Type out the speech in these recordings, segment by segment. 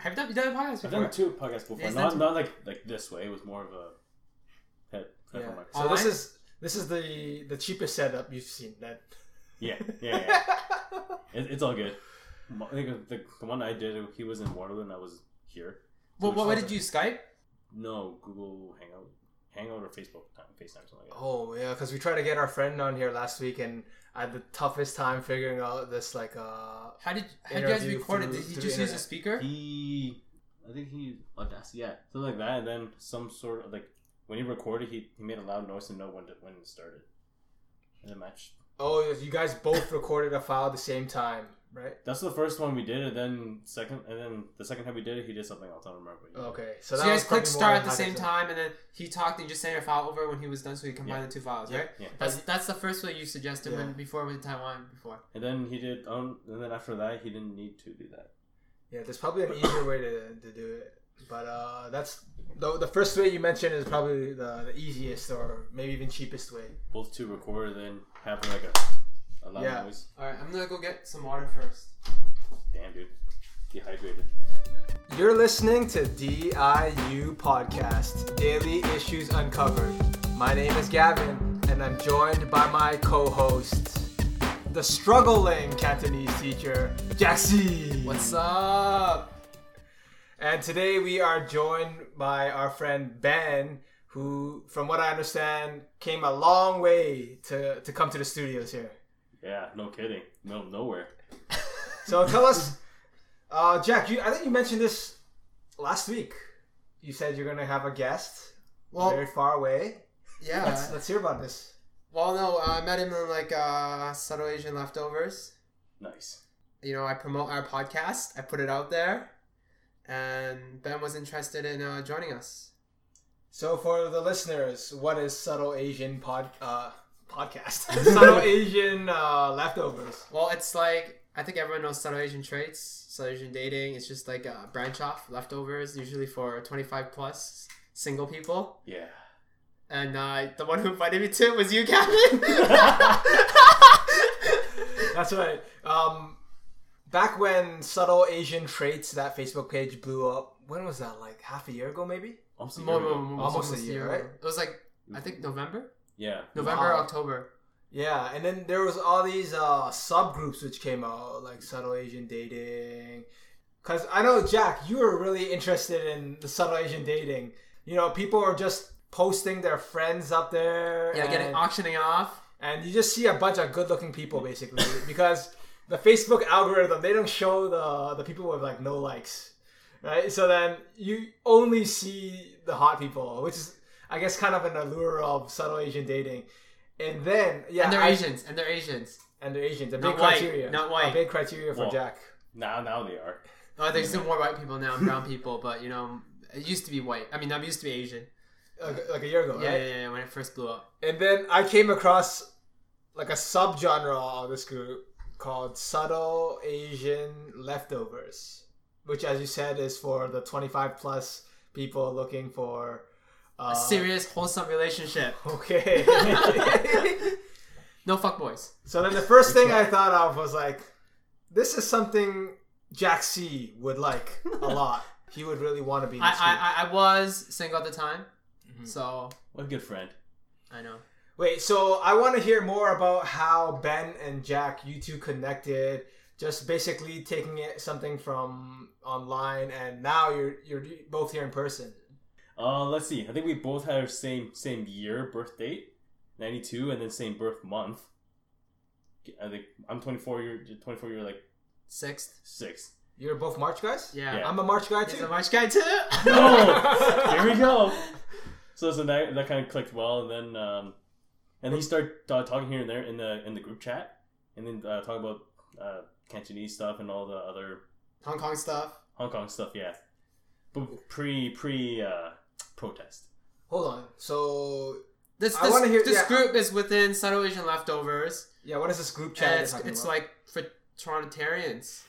Have you done, you done a podcast I've before? done two podcasts before. Yes, Not that's- not like like this way. It was more of a head. Yeah. mic. So Online? this is this is the the cheapest setup you've seen. That. Yeah, yeah, yeah. it, it's all good. I think the, the one I did, he was in Waterloo and I was here. Well, what, what it's- did you Skype? No, Google Hangout, Hangout or Facebook time, FaceTime, something like that. Oh yeah, because we tried to get our friend on here last week, and I had the toughest time figuring out this like uh. How did how did you guys Interview record it? Did he just use a speaker? He, I think he Audacity, yeah, something like that. And then some sort of like when he recorded, he, he made a loud noise to know when to, when it started, and it matched. Oh, you guys both recorded a file at the same time, right? That's the first one we did, and then second, and then the second time we did it, he did something else. I don't remember. what. Okay, so, So that you guys probably clicked start at the same time, and then he talked, and you just sent your file over when he was done, so he combined Yeah. the two files, Yeah, right? yeah. That's that's the first way you suggested Yeah. when before with Taiwan before. And then he did, um, and then after that, he didn't need to do that. Yeah, there's probably an easier way to, to do it, but uh, that's the the first way you mentioned is probably the, the easiest or maybe even cheapest way. Both to record and then have like a, a loud Yeah. noise. All right, I'm gonna go get some water first. Damn, dude, dehydrated. You're listening to DIU Podcast, Daily Issues Uncovered. My name is Gavin, and I'm joined by my co-host, the struggling Cantonese teacher, Jaxi. What's up? And today we are joined by our friend Ben, who, from what I understand, came a long way to, to come to the studios here. Yeah, no kidding. No, nowhere. So tell us, uh, Jack. You, I think you mentioned this last week. You said you're gonna have a guest Well, very far away. yeah. Let's let's hear about this. Well, no, I met him in like uh, Subtle Asian Leftovers. Nice. You know, I promote our podcast. I put it out there, and Ben was interested in uh, joining us. So for the listeners, what is subtle Asian pod uh, podcast? subtle Asian uh, leftovers. Well, it's like I think everyone knows Subtle Asian traits, Subtle Asian dating. It's just like a branch off leftovers, usually for twenty five plus single people. Yeah. And uh, the one who invited me to it was you, Gavin. That's right. Um, back when subtle Asian traits that Facebook page blew up, when was that? Like half a year ago, maybe. Almost a year ago. more- more- Almost a year, right? It was like I think November, Yeah. November, Wow. October. Yeah, and then there was all these uh, subgroups which came out, like subtle Asian dating. Cause I know Jack, you were really interested in the subtle Asian dating. You know, people are just posting their friends up there. Yeah, and, getting auctioning off. and you just see a bunch of good-looking people basically because the Facebook algorithm they don't show the the people with like no likes, right? So then you only see the hot people, which is I guess kind of an allure of subtle Asian dating. And then yeah, and they're I- Asians. And they're Asians. and they're Asians. A Not big white, criteria. not white. A big criteria for Well- Jack. Now, now they are. Oh, there's still more white people now and brown people, but you know, it used to be white. I mean, I used to be Asian. Like, like a year ago, Yeah, right? yeah, yeah, when it first blew up. And then I came across like a subgenre of this group called subtle Asian leftovers, which, as you said, is for the 25 plus people looking for uh, A serious, wholesome relationship. Okay. No fuck boys. so then the first thing I thought of was like, this is something Jack C would like a lot. He would really want to be. In I, this. I, I- I was single at the time, Mhm. so What a good friend. I know. Wait, so I want to hear more about how Ben and Jack, you two connected. Just basically taking it something from online, and now you're you're both here in person. Uh, let's see. I think we both had our same same year birth date, ninety two, and then same birth month. I think I'm twenty four. You're twenty four. You're like Sixth. Sixth. You're both March guys. Yeah. Yeah. I'm a March guy He's too. a March guy too. No! Here we go. So so that that kind of clicked well, and then um, and he started uh, talking here and there in the in the group chat, and then uh, talk about uh, Cantonese stuff and all the other Hong Kong stuff. Hong Kong stuff. Yeah, but pre pre uh, protest. Hold on. So This this, wanna hear- this yeah. group is within Subtle Asian Leftovers. yeah, what is this group chat? It's it's about? like for Torontarians.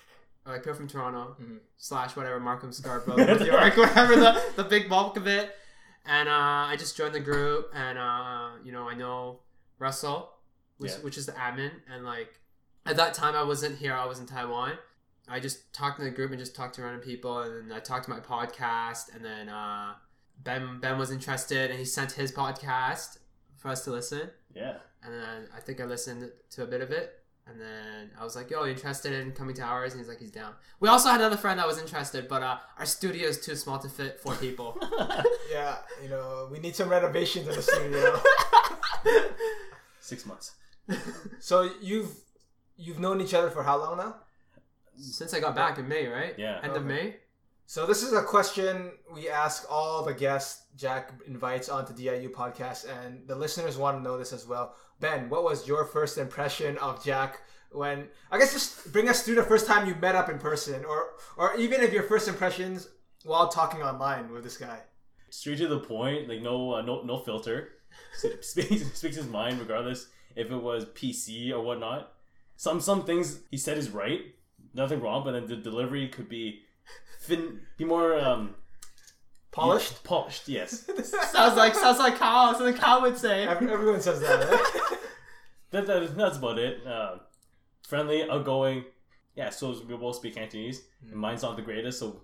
Like people from Toronto Mhm. slash whatever Markham Scarborough, North York, whatever the, the big bulk of it. And uh, I just joined the group, and uh, you know I know Russell, which Yeah. which is the admin, and like at that time I wasn't here, I was in Taiwan, I just talked in the group and just talked to random people, and then I talked to my podcast, and then uh, Ben Ben was interested, and he sent his podcast for us to listen, Yeah. and then I think I listened to a bit of it, and then I was like, "Yo, you interested in coming to ours?" And he's like, "He's down." We also had another friend that was interested, but uh, our studio is too small to fit four people. Yeah, you know, we need some renovations in the studio. Six months. so you've you've known each other for how long now? Since I got back in May, right? Yeah. End of May. So this is a question we ask all the guests Jack invites onto DIU podcast, and the listeners want to know this as well. Ben, what was your first impression of Jack when? I guess just bring us through the first time you met up in person, or or even if your first impressions while talking online with this guy. Straight to the point, like no uh, no no filter. speaks speaks his mind regardless if it was PC or whatnot. Some some things he said is right, nothing wrong, but then the delivery could be fin be more um Polished. polished, yes. sounds like sounds like Kyle. Something Kyle would say. Every- Everyone says that. Right? that, that that's about it. Uh, friendly, outgoing. Yeah, so we both speak Cantonese. And mine's not the greatest, so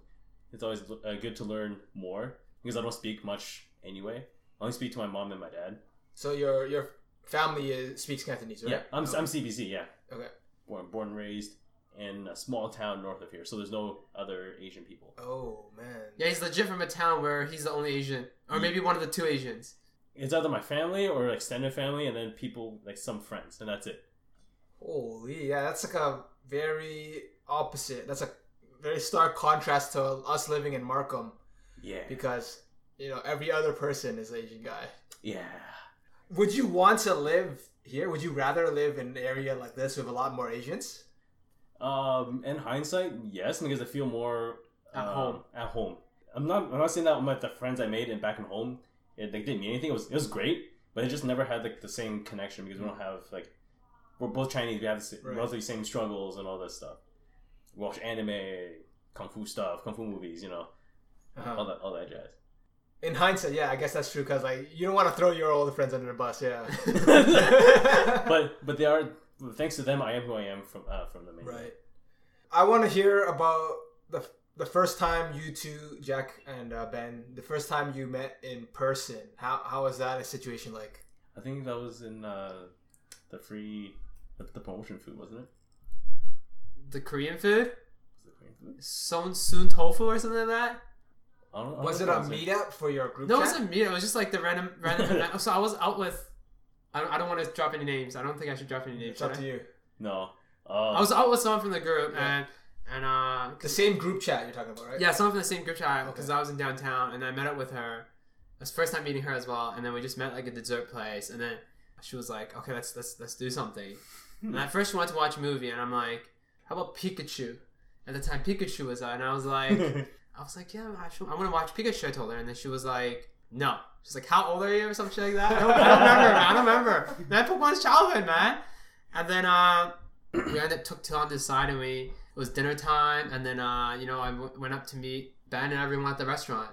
it's always uh, good to learn more because I don't speak much anyway. I only speak to my mom and my dad. so your your family is, speaks Cantonese, right? Yeah, I'm, I'm CBC. Yeah, Okay. born born and raised in a small town north of here, so there's no other Asian people. Oh man. Yeah, he's legit from a town where he's the only Asian, or maybe one of the two Asians. It's either my family or extended family, and then people like some friends, and that's it. Holy, yeah, that's like a very opposite. That's a very stark contrast to us living in Markham Yeah, because you know every other person is Asian guy. yeah. Would you want to live here? Would you rather live in an area like this with a lot more Asians? Um, in hindsight, yes, because I feel more At um, home. At home, I'm not. I'm not saying that with the friends I made and back in home, it like, didn't mean anything. It was it was great, but it just never had like the same connection because we don't have like we're both Chinese. We have the sa- Right. relatively same struggles and all that stuff. We watch anime, kung fu stuff, kung fu movies, you know, all that all that jazz. In hindsight, yeah, I guess that's true because like you don't want to throw your old friends under the bus. Yeah. but but they are thanks to them. I am who I am from uh, from the main. Right. I want to hear about the the first time you two, Jack and uh, Ben, the first time you met in person. How how was that a situation like? I think that was in uh, the free the, the promotion food, wasn't it? The Korean food, Was it Korean food? Son Soon Tofu or something like that. I don't, I don't Was it a if meetup for your group No, it wasn't me. It was just like the random random. So I was out with. I don't, I don't want to drop any names. I don't think I should drop any names. It's up should to you. No. Uh, I was out with someone from the group Yeah. and and uh The same group chat you're talking about, right? yeah, someone from the same group chat because Okay. I was in downtown and I met up with her. It was the first time meeting her as well, and then we just met like a dessert place, and then she was like, "Okay, let's let's let's do something." And at first, she wanted to watch a movie, and I'm like, "How about Pikachu?" At the time, Pikachu was out, and I was like, I was like, yeah, actually, I want to watch Pikachu. I told her, and then she was like, no. She's like, how old are you, or something like that. I don't, I don't remember, man. I don't remember. Man, Pokemon's childhood, man. And then uh, we ended up took time to side, and we it was dinner time, and then uh, you know, I w- went up to meet Ben and everyone at the restaurant.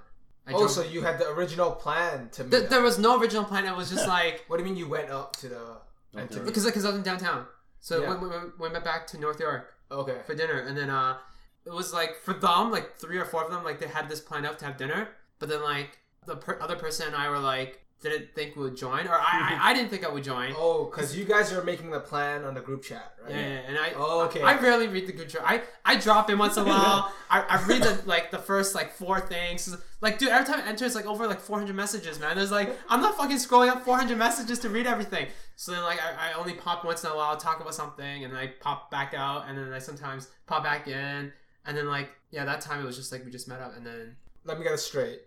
I Oh, drove- so you had the original plan to meet Th- there was no original plan. It was just like What do you mean you went up to the... and to Okay. because because I was in downtown. So Yeah. we, we, we went back to North York. Okay. for dinner and then uh it was like for them like three or four of them like they had this planned out to have dinner but then like the per- other person and i were like didn't think we would join or i i, I didn't think i would join Oh, because you guys are making the plan on the group chat, right? yeah, and I, Oh, okay. I, I rarely read the group chat. I, I drop in once in a while. I, I read the like the first like four things. Like, dude, every time I enter, it's like over like 400 messages, man. There's like I'm not fucking scrolling up 400 messages to read everything. So then like I, I only pop once in a while, talk about something, and then I pop back out, and then I sometimes pop back in, and then like yeah, that time it was just like we just met up, and then Let me get it straight.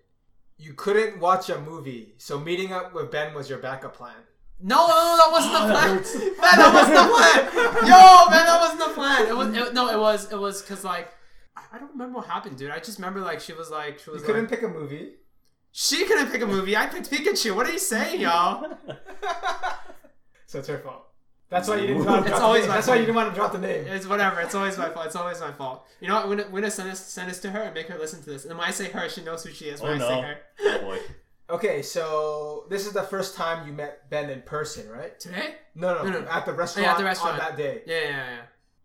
You couldn't watch a movie, so meeting up with Ben was your backup plan. No, no, no, that wasn't the plan. hurts. Man, that wasn't the plan. Yo, man, that wasn't the plan. It was it, no, it was it was because like I, I don't remember what happened, dude. I just remember like she was like she You couldn't like, pick a movie. she couldn't pick a movie. I picked Pikachu. What are you saying, y'all? so it's her fault. That's why you didn't want to It's drop always the name. my That's why you didn't want to drop the name. It's whatever. It's always my fault. It's always my fault. You know what? We're gonna, we're gonna send this send this to her and make her listen to this. And when I say her, she knows who she is. When Oh, I no. say her Oh, boy. Okay, so this is the first time you met Ben in person, right? today. No, no, No, no. at the oh, restaurant, at the restaurant. on that day. Yeah, yeah, yeah.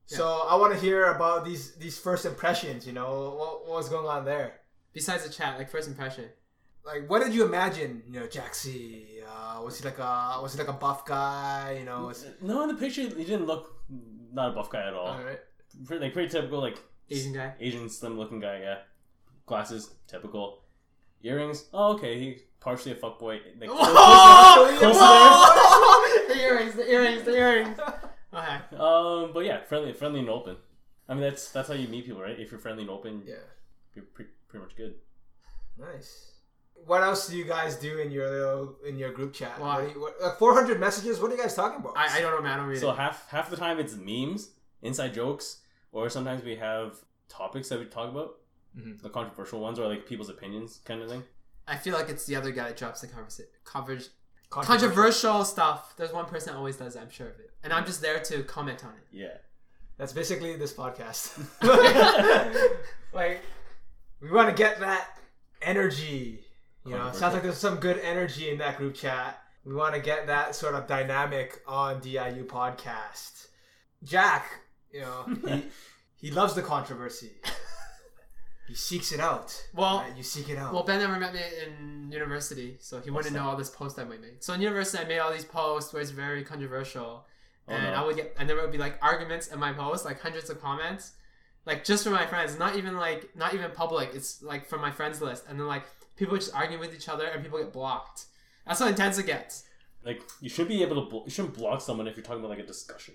So I want to hear about these these first impressions. You know, what, what was going on there? Besides the chat, like first impression. Like, what did you imagine? You know, Jaxie. Uh, was he like a was he like a buff guy? You know, was, No, in the picture, he didn't look not a buff guy at all. all right. Pretty, like pretty typical, like Asian guy. Asian slim looking guy. Yeah, glasses, typical. Earrings. Oh, okay, he's partially a fuckboy. Like, close to Whoa! the earrings, the earrings, the earrings. Okay. Um, but yeah, friendly, friendly and open. I mean, that's that's how you meet people, right? If you're friendly and open, Yeah. you're pre- pretty much good. Nice. What else do you guys do in your little in your group chat? Why? What you, what, like 400 messages. What are you guys talking about? I, I don't know, man. I don't read So it. half half the time it's memes, inside jokes, or sometimes we have topics that we talk about, Mhm. the controversial ones, or like people's opinions, kind of thing. I feel like it's the other guy that drops the conversa- coverage, Controversial. controversial stuff. There's one person that always does it. I'm sure of it, and I'm just there to comment on it. Yeah. That's basically this podcast. like, we want to get that energy. You know, it sounds like there's some good energy in that group chat. We want to get that sort of dynamic on DIU podcast. Jack, you know, he, he loves the controversy. He seeks it out. Well- right? you seek it out. Well, Ben never met me in university, so he wouldn't know all this posts I might make. So in university, I made all these posts where it's very controversial, Oh, and no. I would get, and there would be like arguments in my posts, like hundreds of comments, like just from my friends, not even like, not even public. It's like from my friends list, and then like people just argue with each other, and people get blocked. That's how intense it gets. Like you should be able to. Blo- you shouldn't block someone if you're talking about like a discussion.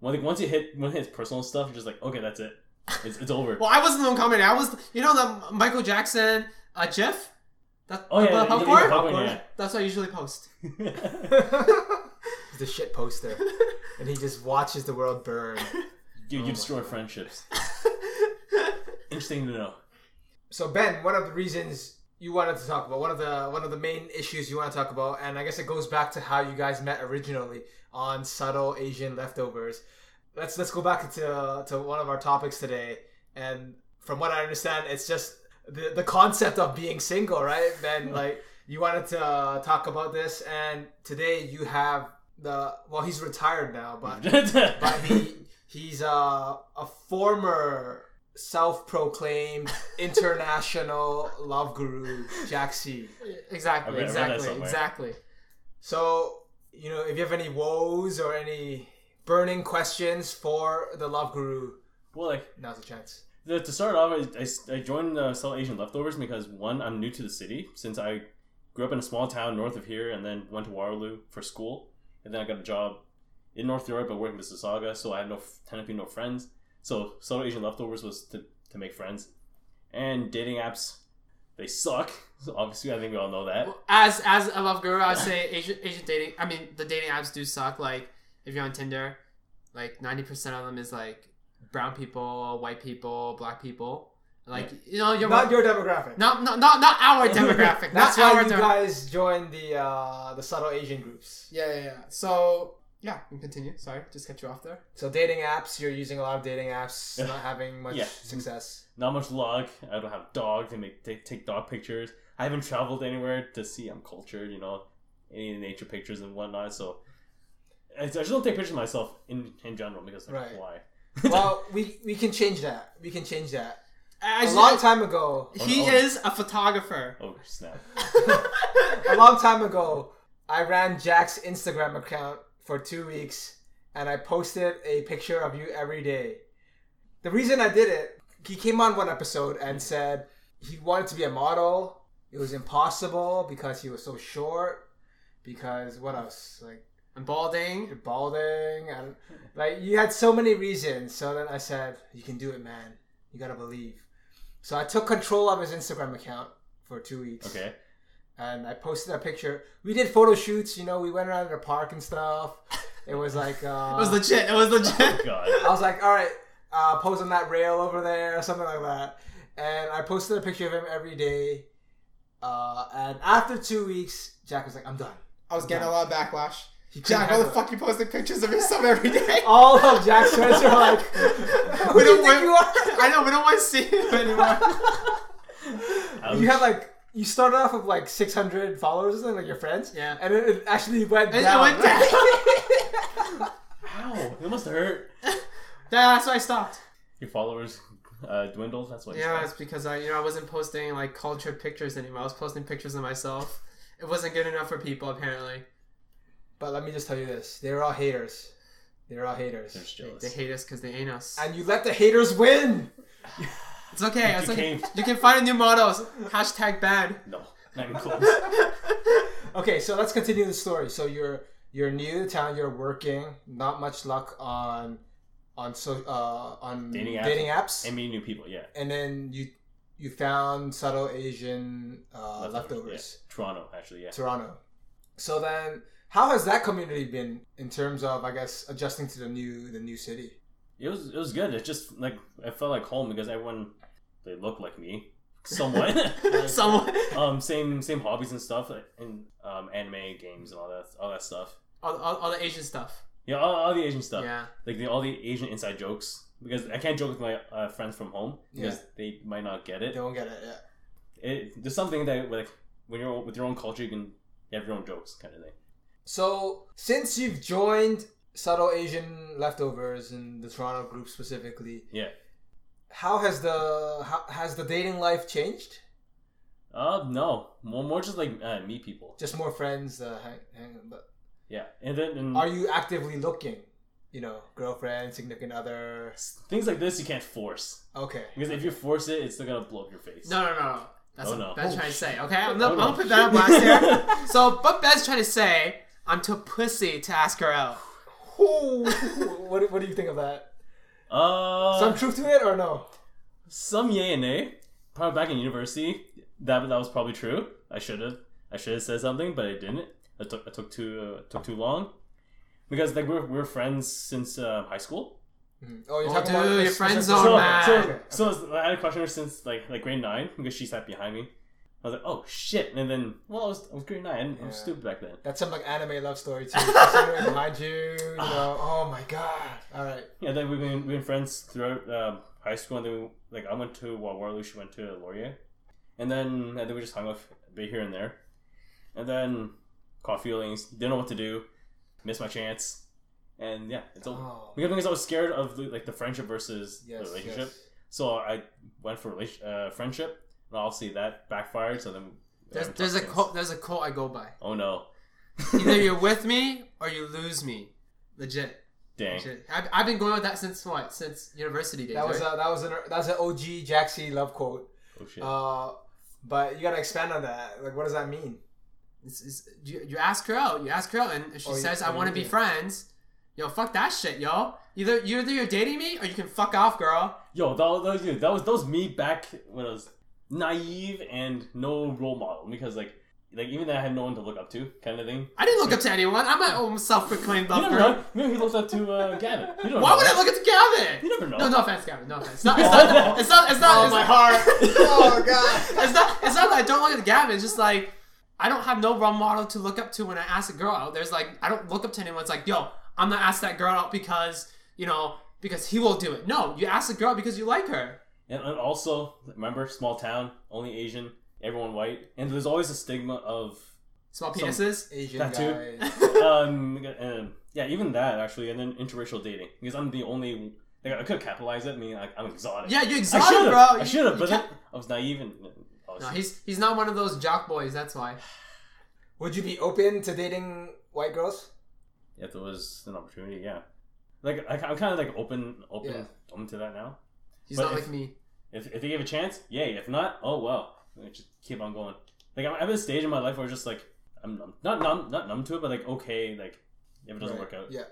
Well, like once you hit when it hits personal stuff, you're just like, okay, that's it. It's, it's over. Well, I wasn't the one commenting. I was, you know, the Michael Jackson uh, GIF. That, oh yeah, the yeah, popcorn? yeah, popcorn, yeah. That's what I usually post. He's the shit poster. and he just watches the world burn. you Oh you destroy friendships. Interesting to know. So Ben, one of the reasons you wanted to talk about one of the one of the main issues you want to talk about, and I guess it goes back to how you guys met originally on subtle Asian leftovers. Let's let's go back to to one of our topics today, and from what I understand, it's just the the concept of being single, right? Ben, like you wanted to uh, talk about this, and today you have the well, he's retired now, but but he he's uh, a former self-proclaimed international love guru Jaxie. Exactly, read- I read that exactly, exactly. So you know, if you have any woes or any burning questions for the love guru, well, like now's the chance. The, to start off, I, I, I joined uh, Subtle Asian Leftovers because one, I'm new to the city since I grew up in a small town north of here and then went to Waterloo for school. And then I got a job in North York but working with Mississauga, so I had no technically no friends. So Subtle Asian Leftovers was to, to make friends. And dating apps, they suck. So obviously, I think we all know that. As as a love guru, I would say Asian Asian dating. I mean, the dating apps do suck. Like if you're on Tinder, like ninety percent of them is like brown people, white people, black people. Like you know, you're Not your demographic. not not not not our demographic. That's not why our you dem- guys join the uh, the subtle Asian groups. Yeah, yeah, yeah. So yeah, we can continue. Sorry, just cut you off there. So dating apps, you're using a lot of dating apps, Yeah. not having much Yeah. success. Not much luck. I don't have dogs. I make take, take dog pictures. I haven't traveled anywhere to see I'm cultured, you know, any nature pictures and whatnot. So I I just don't take pictures of myself in in general because like, Right. why? well, we we can change that. We can change that. As a long time ago, He Oh, no. is a photographer. Oh snap! a long time ago, I ran Jack's Instagram account for two weeks, and I posted a picture of you every day. The reason I did it, he came on one episode and said he wanted to be a model. It was impossible because he was so short. Because what else? Like I'm balding. you're balding, and like you had so many reasons. So then I said, "You can do it, man. You gotta believe." So I took control of his Instagram account for two weeks Okay, and I posted a picture. We did photo shoots, you know, we went around the park and stuff. It was like uh, It was legit. It was legit. God. I was like, all right, uh, pose on that rail over there, or something like that. And I posted a picture of him every day. Uh, and after two weeks, Jack was like, I'm done. I was getting a lot of backlash. Jack, why the handle it. fuck you posting pictures of yourself every day? All of Jack's friends are like, who we do don't think want, you are? I know we don't want to see him anymore. You had like, you started off with like 600 followers or something, like your friends. Yeah. And it, it actually went It down. went down. Ow! It must have hurt. That's why I stopped. Your followers uh, dwindled. That's why. Yeah, stopped. it's because I, you know, I wasn't posting like cultured pictures anymore. I was posting pictures of myself. It wasn't good enough for people, apparently. But let me just tell you this: they're all haters. They're all haters, They're just They, jealous. they hate us because they ain't us. and you let the haters win. It's okay. It's You okay. You can find a new models. Hashtag ban. No, not even close. Okay, so let's continue the story. So you're you're new to the town. You're working. Not much luck on on so uh, on Dating apps. dating apps. and meeting new people. Yeah. and then you you found subtle Asian uh, Leftovers, leftovers, yeah. Toronto, actually. Yeah. Toronto. So then, how has that community been in terms of, I guess, adjusting to the new the new city? It was it was good. It just like I felt like home because everyone they look like me somewhat. Someone. um, same same hobbies and stuff, and um, anime games and all that all that stuff. All, all, all the Asian stuff. Yeah, all, all the Asian stuff. Yeah. Like the, all the Asian inside jokes because I can't joke with my uh, friends from home because Yeah. they might not get it. They won't get it. Yeah. it. There's something that like when you're with your own culture, you can you have your own jokes kind of thing. So since you've joined subtle Asian leftovers in the Toronto group specifically, Yeah. how has the how, has the dating life changed? Uh, no, more more just like uh, meet people. Just more friends, uh, hang, hang, but Yeah, and then and are you actively looking? You know, girlfriend, significant other. things like this you can't force Okay. because if you force it, it's still gonna blow up your face. No, no, no, no. That's Oh, what no. Ben's Oh, trying to say. Okay, I'm, Oh, not, I'm no. gonna put that on blast here. so, but Ben's trying to say, I'm too pussy to ask her out. Ooh, what, what do you think of that? Uh, Some truth to it or no? some yay and nay. Probably back in university, that that was probably true. I should have I should have said something, but I didn't. I took it took too uh, took too long because like we're we're friends since uh, high school. Mhm. Oh, you're Oh, talking dude, about your friend specific- zone, so, man. so, so I had a question her since like like grade nine because she sat behind me. I was like, oh shit, and then well, I was, I was grade nine. I was stupid back then. That's some like anime love story too. Someone behind you, you know. Oh my god! All right. Yeah, then we've been we've been friends throughout um, high school, and then we, like I went to well, Waterloo, she went to Laurier, and then and then we just hung out a bit here and there, and then caught feelings, didn't know what to do, missed my chance, and yeah, it's over. Oh, Because because I was scared of the, like the friendship versus yes, the relationship, yes. so I went for uh, friendship, obviously that backfired. So then There's, there's a quote. There's a quote I go by. Oh no, Either you're with me or you lose me. Legit. dang! Legit. I've, I've been going with that since what? Since university days. That was right? a, that was an that was an OG Jaxie love quote. Oh shit! Uh, but you gotta expand on that. Like, what does that mean? It's, it's, you, you ask her out. You ask her out, and if she Oh, says, "I want to be friends," yo, fuck that shit, yo. Either you either you're dating me or you can fuck off, girl. Yo, that was, that was that was that was me back when I was naive and no role model because like like even though I had no one to look up to kind of thing. I didn't look up to anyone. I'm my own self-proclaimed You never know. Maybe he looked up to uh, Gavin. You don't Why know. would I look up to Gavin? You never know. No, no offense, Gavin. No offense. It's not. It's not. It's not. It's not. Oh it's my not- heart! oh god! It's not. It's not that I don't look at Gavin. It's just like I don't have no role model to look up to when I ask a girl out. There's like I don't look up to anyone. It's like, yo, I'm not ask that girl out because you know because he will do it. No, you ask a girl because you like her. And, and also remember, small town, only Asian, everyone white, and there's always a stigma of Small Some- penises. Asian That too. um and, yeah even that actually, and then interracial dating because I'm the only. Like, I could capitalize it. I mean, like, I'm exotic. yeah, you I exotic, should have. bro. I You- should have, but I was naive and. I no, he's he's not one of those jock boys. That's why. Would you be open to dating white girls? if there was an opportunity, yeah. Like I, I'm kind of like open, open, Yeah. open to that now. He's But not if- like me. If, if they give a chance, yay. If not, oh well. Like, Just keep on going. Like I'm, I'm at a stage in my life where it's just like I'm numb. not numb, not numb to it, but like okay, like if it doesn't Right. work out, Yeah.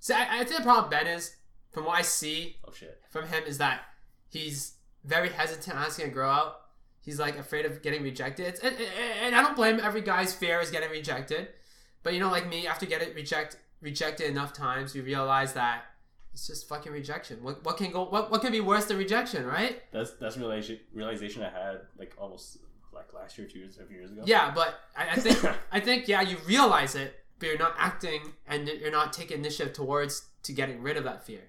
See, I, I think the problem with Ben is, from what I see oh shit. from him, is that he's very hesitant asking a girl out. He's like afraid of getting rejected. It's, and, and- and I don't blame every guy's fear is getting rejected. But you know, like me, after getting reject rejected enough times, you realize that it's just fucking rejection. What what can go? What what can be worse than rejection, right? That's that's realization realization I had like almost like last year, two years, a years ago. Yeah, but I, I think I think yeah, you realize it, but you're not acting and you're not taking initiative towards to getting rid of that fear.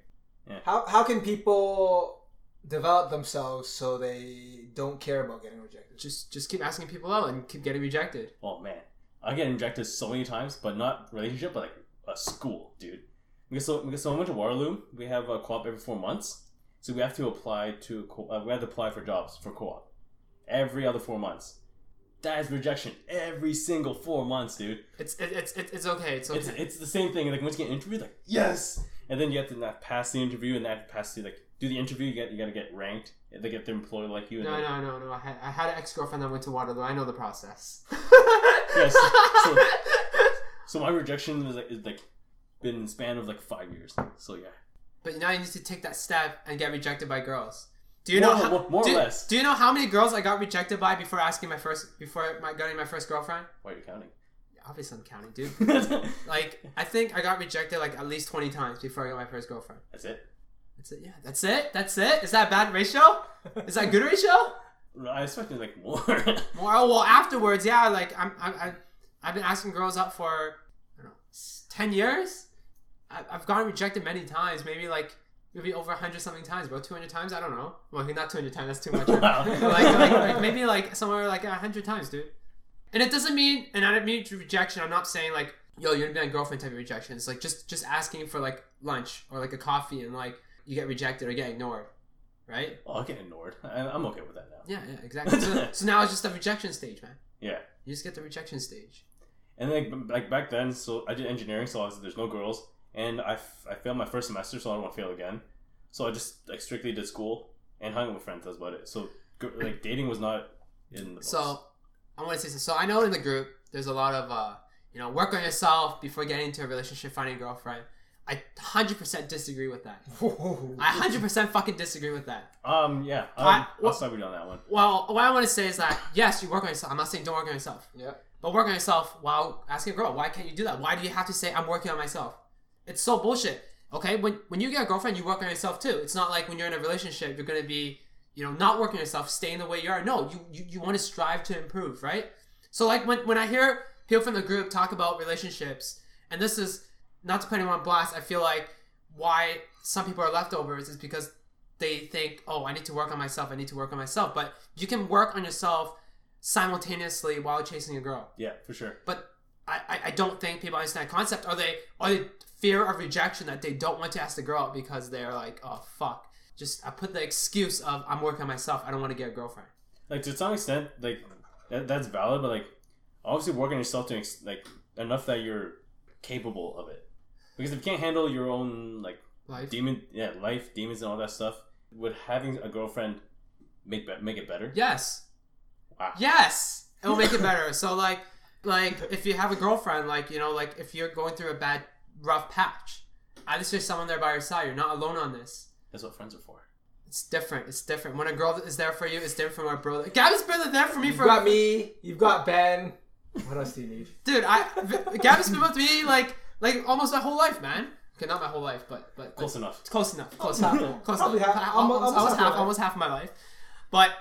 Yeah. How how can people develop themselves so they don't care about getting rejected? Just just keep asking people out and keep getting rejected. Oh man, I get rejected so many times, but not relationship, but like a school, dude. Because so, because so I went to Waterloo. We have a co-op every four months, so we have to apply to co- uh, we have to apply for jobs for co-op every other four months. That is rejection every single four months, dude. It's it, it's it, it's okay. It's okay. It's it's the same thing. Like once you get interviewed, like yes, and then you have to not pass the interview and that pass the like do the interview. You get you got to get ranked. They get the employer like you. And no, then, no, no, no. I had I had an ex girlfriend that went to Waterloo. I know the process. Yes, so- So my rejection is like, is like been in the span of like five years. So yeah, But now you need to take that step and get rejected by girls. Do you More- know how, more- more or do, less. Do you know how many girls I got rejected by before asking my first before my getting my first girlfriend? why are you counting? Obviously, I'm counting, dude. Like I think I got rejected like at least twenty times before I got my first girlfriend. That's it. That's it. Yeah, that's it. That's it. Is that a bad ratio? Is that a good ratio? I expected like more. More oh, well afterwards, yeah. Like I'm, I'm, I, I've been asking girls out for I don't know ten years. I, I've gotten rejected many times. Maybe like maybe over hundred something times, about Two hundred times. I don't know. Well, not two hundred times. That's too much. Wow. like, like, like maybe like somewhere like a hundred times, dude. And it doesn't mean, and I don't mean rejection. I'm not saying like, yo, you're gonna be my girlfriend type of rejection. It's like just just asking for like lunch or like a coffee, and like you get rejected or get ignored, right? oh, I'll get ignored. I, I'm okay with that now. Yeah, yeah, exactly. So, so now it's just the rejection stage, man. Yeah. You just get the rejection stage. And like b- like back then, so I did engineering, so I was, there's no girls, and I, f- I failed my first semester, so I don't want to fail again. So I just like strictly did school and hung out with friends. That's about it. So like dating was not in the So I want to say so. I know in the group there's a lot of uh, you know, work on yourself before getting into a relationship, finding a girlfriend. I 100% disagree with that. I 100% fucking disagree with that. um yeah um, I- I'll what- stop you on that one. Well, what I want to say is that yes, you work on yourself. I'm not saying don't work on yourself, yeah. but work on yourself while asking a girl. Why can't you do that? Why do you have to say I'm working on myself? It's so bullshit. Okay, when when you get a girlfriend, you work on yourself too. It's not like when you're in a relationship, you're gonna be, you know, not working on yourself, staying the way you are. No, you you, you want to strive to improve, right? So like when when I hear people from the group talk about relationships, and this is not to put anyone on blast, I feel like why some people are leftovers is because they think, oh, I need to work on myself. I need to work on myself. But you can work on yourself simultaneously while chasing a girl. Yeah, for sure. But I, I, I don't think people understand that concept. Are they are they fear of rejection that they don't want to ask the girl out because they're like, oh fuck. Just I put the excuse of I'm working on myself. I don't want to get a girlfriend. Like to some extent, like that, that's valid, but like obviously work on yourself to ex- like enough that you're capable of it. Because if you can't handle your own like Life. demon, yeah, life, demons, and all that stuff, would having a girlfriend make be- make it better? Yes. Wow. Yes. It will make it better. So like like if you have a girlfriend, like, you know, like if you're going through a bad rough patch, at least there's someone there by your side. You're not alone on this. That's what friends are for. It's different. It's different. When a girl is there for you, it's different from our Gavin's been there for me for You've for got me. You've got Ben. What else do you need? dude. I Gabby's been with me like like almost my whole life, man. Okay, not my whole life, but but, but Close enough. It's close enough. Close enough. Close Probably enough. half- almost, almost- almost, almost half half, almost half of my life. But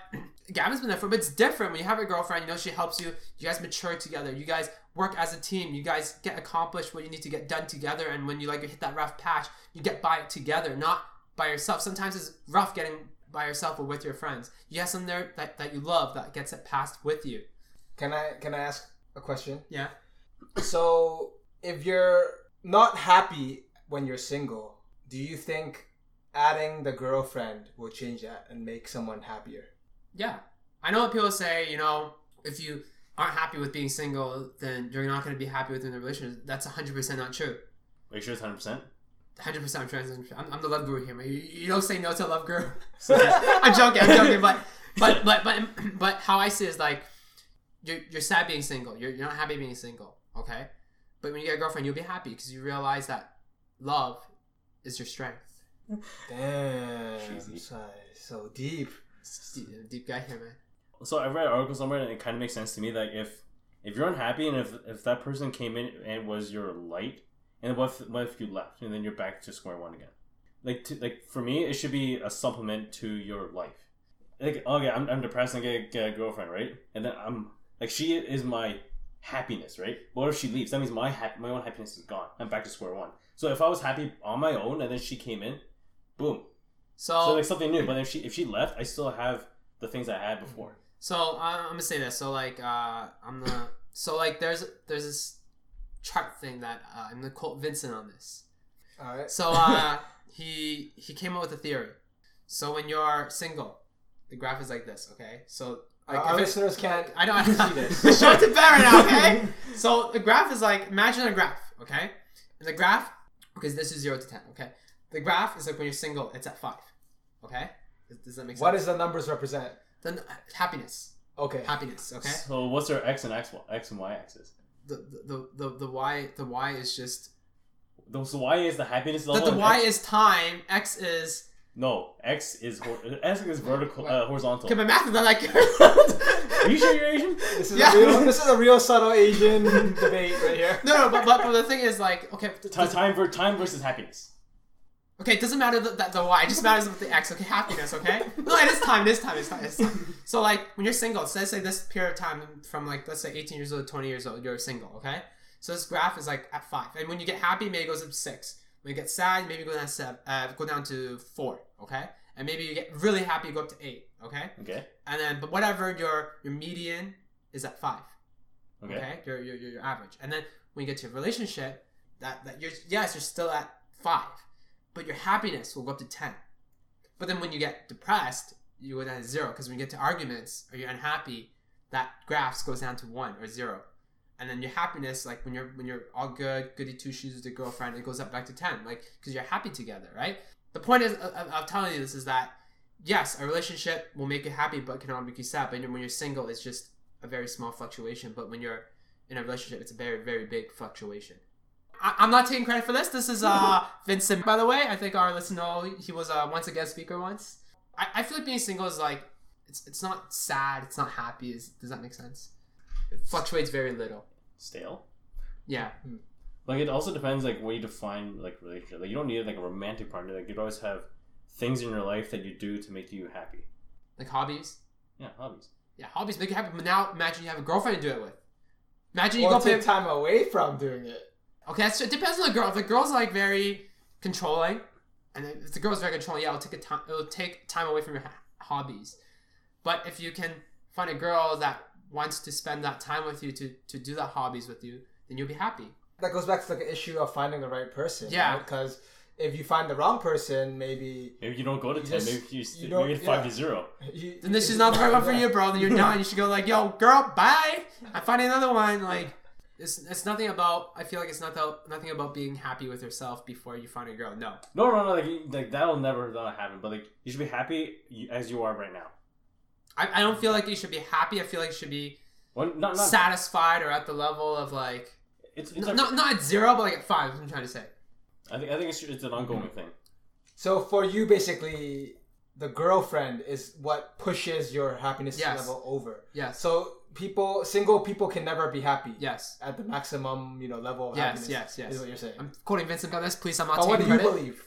Gavin's been there for. But it's different when you have a girlfriend. You know she helps you. You guys mature together. You guys work as a team. You guys get accomplished what you need to get done together. And when you like hit that rough patch, you get by it together, not by yourself. Sometimes it's rough getting by yourself or with your friends. You have someone there that, that you love that gets it past with you. Can I can I ask a question? Yeah. So, if you're not happy when you're single, do you think adding the girlfriend will change that and make someone happier? Yeah. I know what people say, you know, if you aren't happy with being single, then you're not going to be happy within the relationship. That's 100% not true. Are you sure it's hundred percent? 100% I'm trans. I'm, I'm the love guru here, man. You, you don't say no to love guru. I'm joking, I'm joking, but but but but but how I see it is like you're you're sad being single. You're you're not happy being single, okay? But when you get a girlfriend, you'll be happy because you realize that love is your strength. Damn, Cheesy. so, so deep. Deep, deep guy here, man. So I read an article somewhere, and it kind of makes sense to me that if if you're unhappy and if if that person came in and was your light, and what if, what if you left and then you're back to square one again? Like to, like for me, it should be a supplement to your life. Like oh, okay, I'm, I'm depressed and get, get a girlfriend, right? And then I'm like she is my happiness, right? But what if she leaves? That means my hap- my own happiness is gone. I'm back to square one. So if I was happy on my own and then she came in, boom. So So like something new. But if she if she left, I still have the things I had before. So uh, I'm gonna say this. So like uh, I'm the so like there's there's this chart thing that uh, I'm gonna quote Vincent on this. All right. So uh, he he came up with a theory. So when you're single, the graph is like this. Okay. So like Our if it- listeners can't. I know. I see this. Show it to Ben right now, okay? so the graph is like imagine a graph, okay? And the graph, because this is zero to ten, okay? The graph is like when you're single, it's at five, okay? Does, does that make sense? What does the numbers represent? then happiness? Okay. Happiness, okay? So what's our x and x, x and y axis? The the, the the y the y is just The- So y is the happiness the, level. the and y X- is time. X is no x is hor- x is vertical uh, horizontal. okay. My math is not that Are you sure you're Asian? This is Yeah. a real. This is a real subtle Asian debate right here. no, no, but, but but the thing is like okay. th- Ti- time ver- time versus happiness. Okay, it doesn't matter that the, the y. It just matters with the x. Okay, happiness. Okay. No, it is time. It is time. It's time. It's time. So like when you're single, so let's say this period of time from like let's say 18 years old to 20 years old, you're single. Okay. So this graph is like at five, and when you get happy, maybe it goes up to six. When you get sad, maybe go down to seven, uh, go down to four. Okay. And maybe you get really happy, you go up to eight. Okay. Okay. And then, but whatever your your median is at five. Okay. Okay, Your, your, your, your average. And then when you get to a relationship, that, that you're yes, you're still at five, but your happiness will go up to ten. But then when you get depressed, you go down to zero because when you get to arguments or you're unhappy, that graph goes down to one or zero. And then your happiness, like when you're when you're all good, goody two shoes with your girlfriend, it goes up back to ten, like because you're happy together, right? The point is, of telling you this is that yes, a relationship will make you happy, but can also make you sad. But when you're single, it's just a very small fluctuation. But when you're in a relationship, it's a very, very big fluctuation. I- I'm not taking credit for this. This is uh Vincent, by the way. I think our listeners know he was uh, once a guest speaker once. I, I feel like being single is like it's it's not sad, it's not happy. Is, does that make sense? It fluctuates very little. Stale. Yeah, Like it also depends like what you define like relationship. Like you don't need like a romantic partner. Like you'd always have things in your life that you do to make you happy. like hobbies. Yeah, hobbies. Yeah, hobbies make you happy. But now imagine you have a girlfriend to do it with. Imagine you Or go play. take time away from doing it. Okay, that's, it depends on the girl. If the girl's like very controlling, and if the girl's very controlling, yeah, it'll take a time. It'll take time away from your ha- hobbies. But if you can find a girl that wants to spend that time with you to to do that hobbies with you, then you'll be happy. That goes back to like an issue of finding the right person. Yeah. Because if you find the wrong person, maybe Maybe you don't go to You ten. just- maybe you, you st- don't- five yeah. to zero. you, Then this is not the right one for you, bro. Then you're done. You should go like, yo, girl, bye. I'm finding another one. Like, it's it's nothing about. I feel like it's not the, nothing about being happy with yourself before you find a girl. No. No, no, no. Like, like that'll never not happen. But like you should be happy as you are right now. I, I don't feel like you should be happy. I feel like you should be One, not, not. satisfied or at the level of like It's, it's N- a- not not at zero, but like at five. I'm trying to say. I think I think it's, it's an ongoing thing. So for you, basically, the girlfriend is what pushes your happiness Yes. level over. Yeah. So people, single people can never be happy Yes. at the maximum, you know, level of Yes. happiness. Yes. Yes. Is what you're saying. I'm quoting Vincent on this. Please, I'm not But what taking do you credit. believe?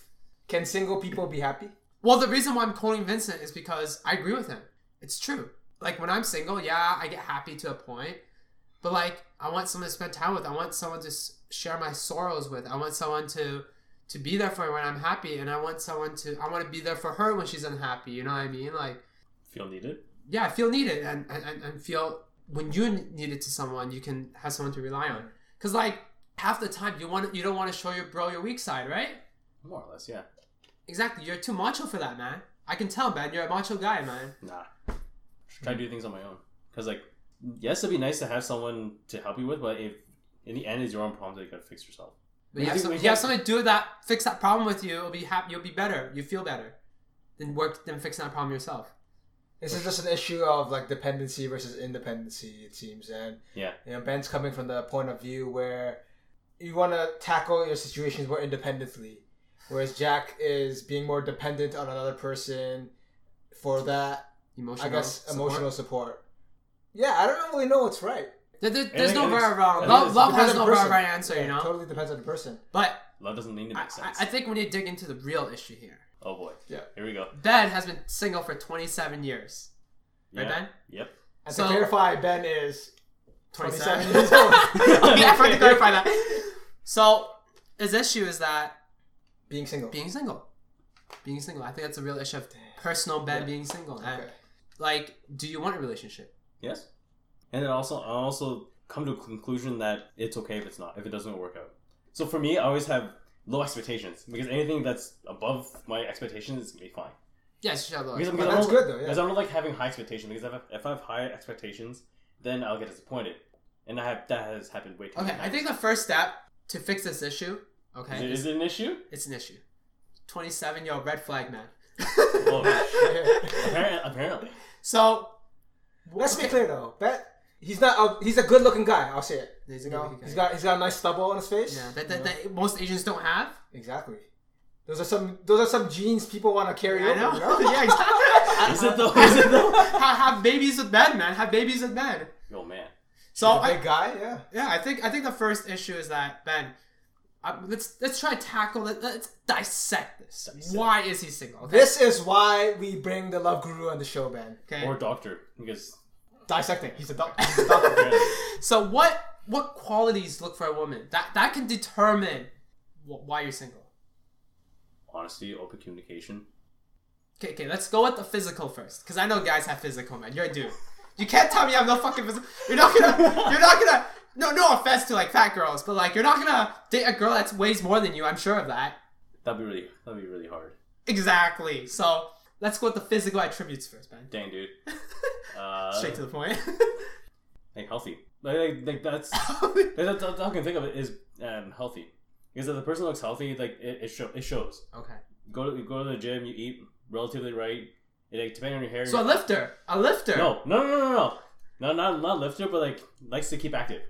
Can single people be happy? Well, the reason why I'm quoting Vincent is because I agree with him. It's true. Like when I'm single, yeah, I get happy to a point, but like I want someone to spend time with. I want someone to share my sorrows with. I want someone to to be there for me when I'm happy, and I want someone to I want to be there for her when she's unhappy. You know what I mean? Like Feel needed. yeah, feel needed and, and, and- and feel when you need it to someone, you can have someone to rely on. Cause like half the time you want you don't want to show your bro your weak side, right? More or less, yeah. Exactly. You're too macho for that, man. I can tell, man. You're a macho guy, man. Nah. Try to do things on my own. Cause like, yes, it'd be nice to have someone to help you with, but if in the end it's your own problem that you gotta fix yourself. But you have, some, you have to do that, fix that problem with you. You'll be happy. You'll be better. You feel better. Then work. Then fix that problem yourself. This is just an issue of like dependency versus independency, it seems. And Yeah. you know, Ben's coming from the point of view where you want to tackle your situations more independently, whereas Jack is being more dependent on another person for that, Emotional. I guess, support. emotional support. Yeah, I don't really know what's right. There- there- there's no think right or wrong. Love, love has no the right, person. right answer. Yeah, You know. totally depends on the person. But Love doesn't mean to I, make sense. I, I think we need to dig into the real issue here. oh boy. Yeah. Here we go. Ben has been single for 27 years. Right, Yeah. Ben? Yep. And So- to clarify, Ben is 27 27 years old. okay, I forgot to clarify that. So, his issue is that being single. being single. Being single. I think that's a real issue of personal Ben Yeah. being single. And, Okay. like, do you want a relationship? Yes. And then also, I also come to a conclusion that it's okay if it's not, if it doesn't work out. So for me, I always have low expectations because anything that's above my expectations is gonna be fine. Yes, you should have low Because, But because I that's don't, good though. because Yeah. I don't like having high expectations. Because if I, if I have high expectations, then I'll get disappointed, and I have that has happened way too. Okay, many I think the first step to fix this issue, okay, Is it, is, is it an issue? it's an issue. Twenty-seven year old red flag man. Oh, Yeah. apparently, apparently. so Let's be clear though. Bet he's not. A, he's a good-looking guy. I'll say it. He's a You know, good-looking guy. he's got he's got a nice stubble on his face. Yeah, that, you that, know? that most Asians don't have. Exactly. Those are some those are some genes people want to carry I over. know. You know? yeah, exactly. Is it though? Is it though? have, have babies with men, man. Have babies with men. Yo, man. So He's a I, big guy. Yeah. yeah, I think I think the first issue is that Ben. Uh, let's let's try to tackle it. Let's dissect this. Dissect. Why is he single? Okay. This is why we bring the love guru on the show, Ben. okay. Or doctor, because Dissecting. He's a, doc- he's a doctor. so what what qualities look for a woman that that can determine wh- why you're single? honesty, open communication. Okay, okay, let's go with the physical first, because I know guys have physical, man. You're a dude. You can't tell me you have no fucking physical. You're not gonna. You're not gonna. No, no offense to like fat girls, but like you're not gonna date a girl that weighs more than you. I'm sure of that. That'd be really, that'd be really hard. Exactly. So let's go with the physical attributes first, man. Dang, dude. Uh, Straight to the point. like healthy. Like, like, like that's like, that's that's all I can think of it is um, healthy. Because if the person looks healthy, like it, it, show, it shows. okay. You go to you go to the gym, you eat relatively right. It, like, depending on your hair. So a lifter, a lifter. no, no, no, no, no, no, no, not not lifter, but like likes to keep active.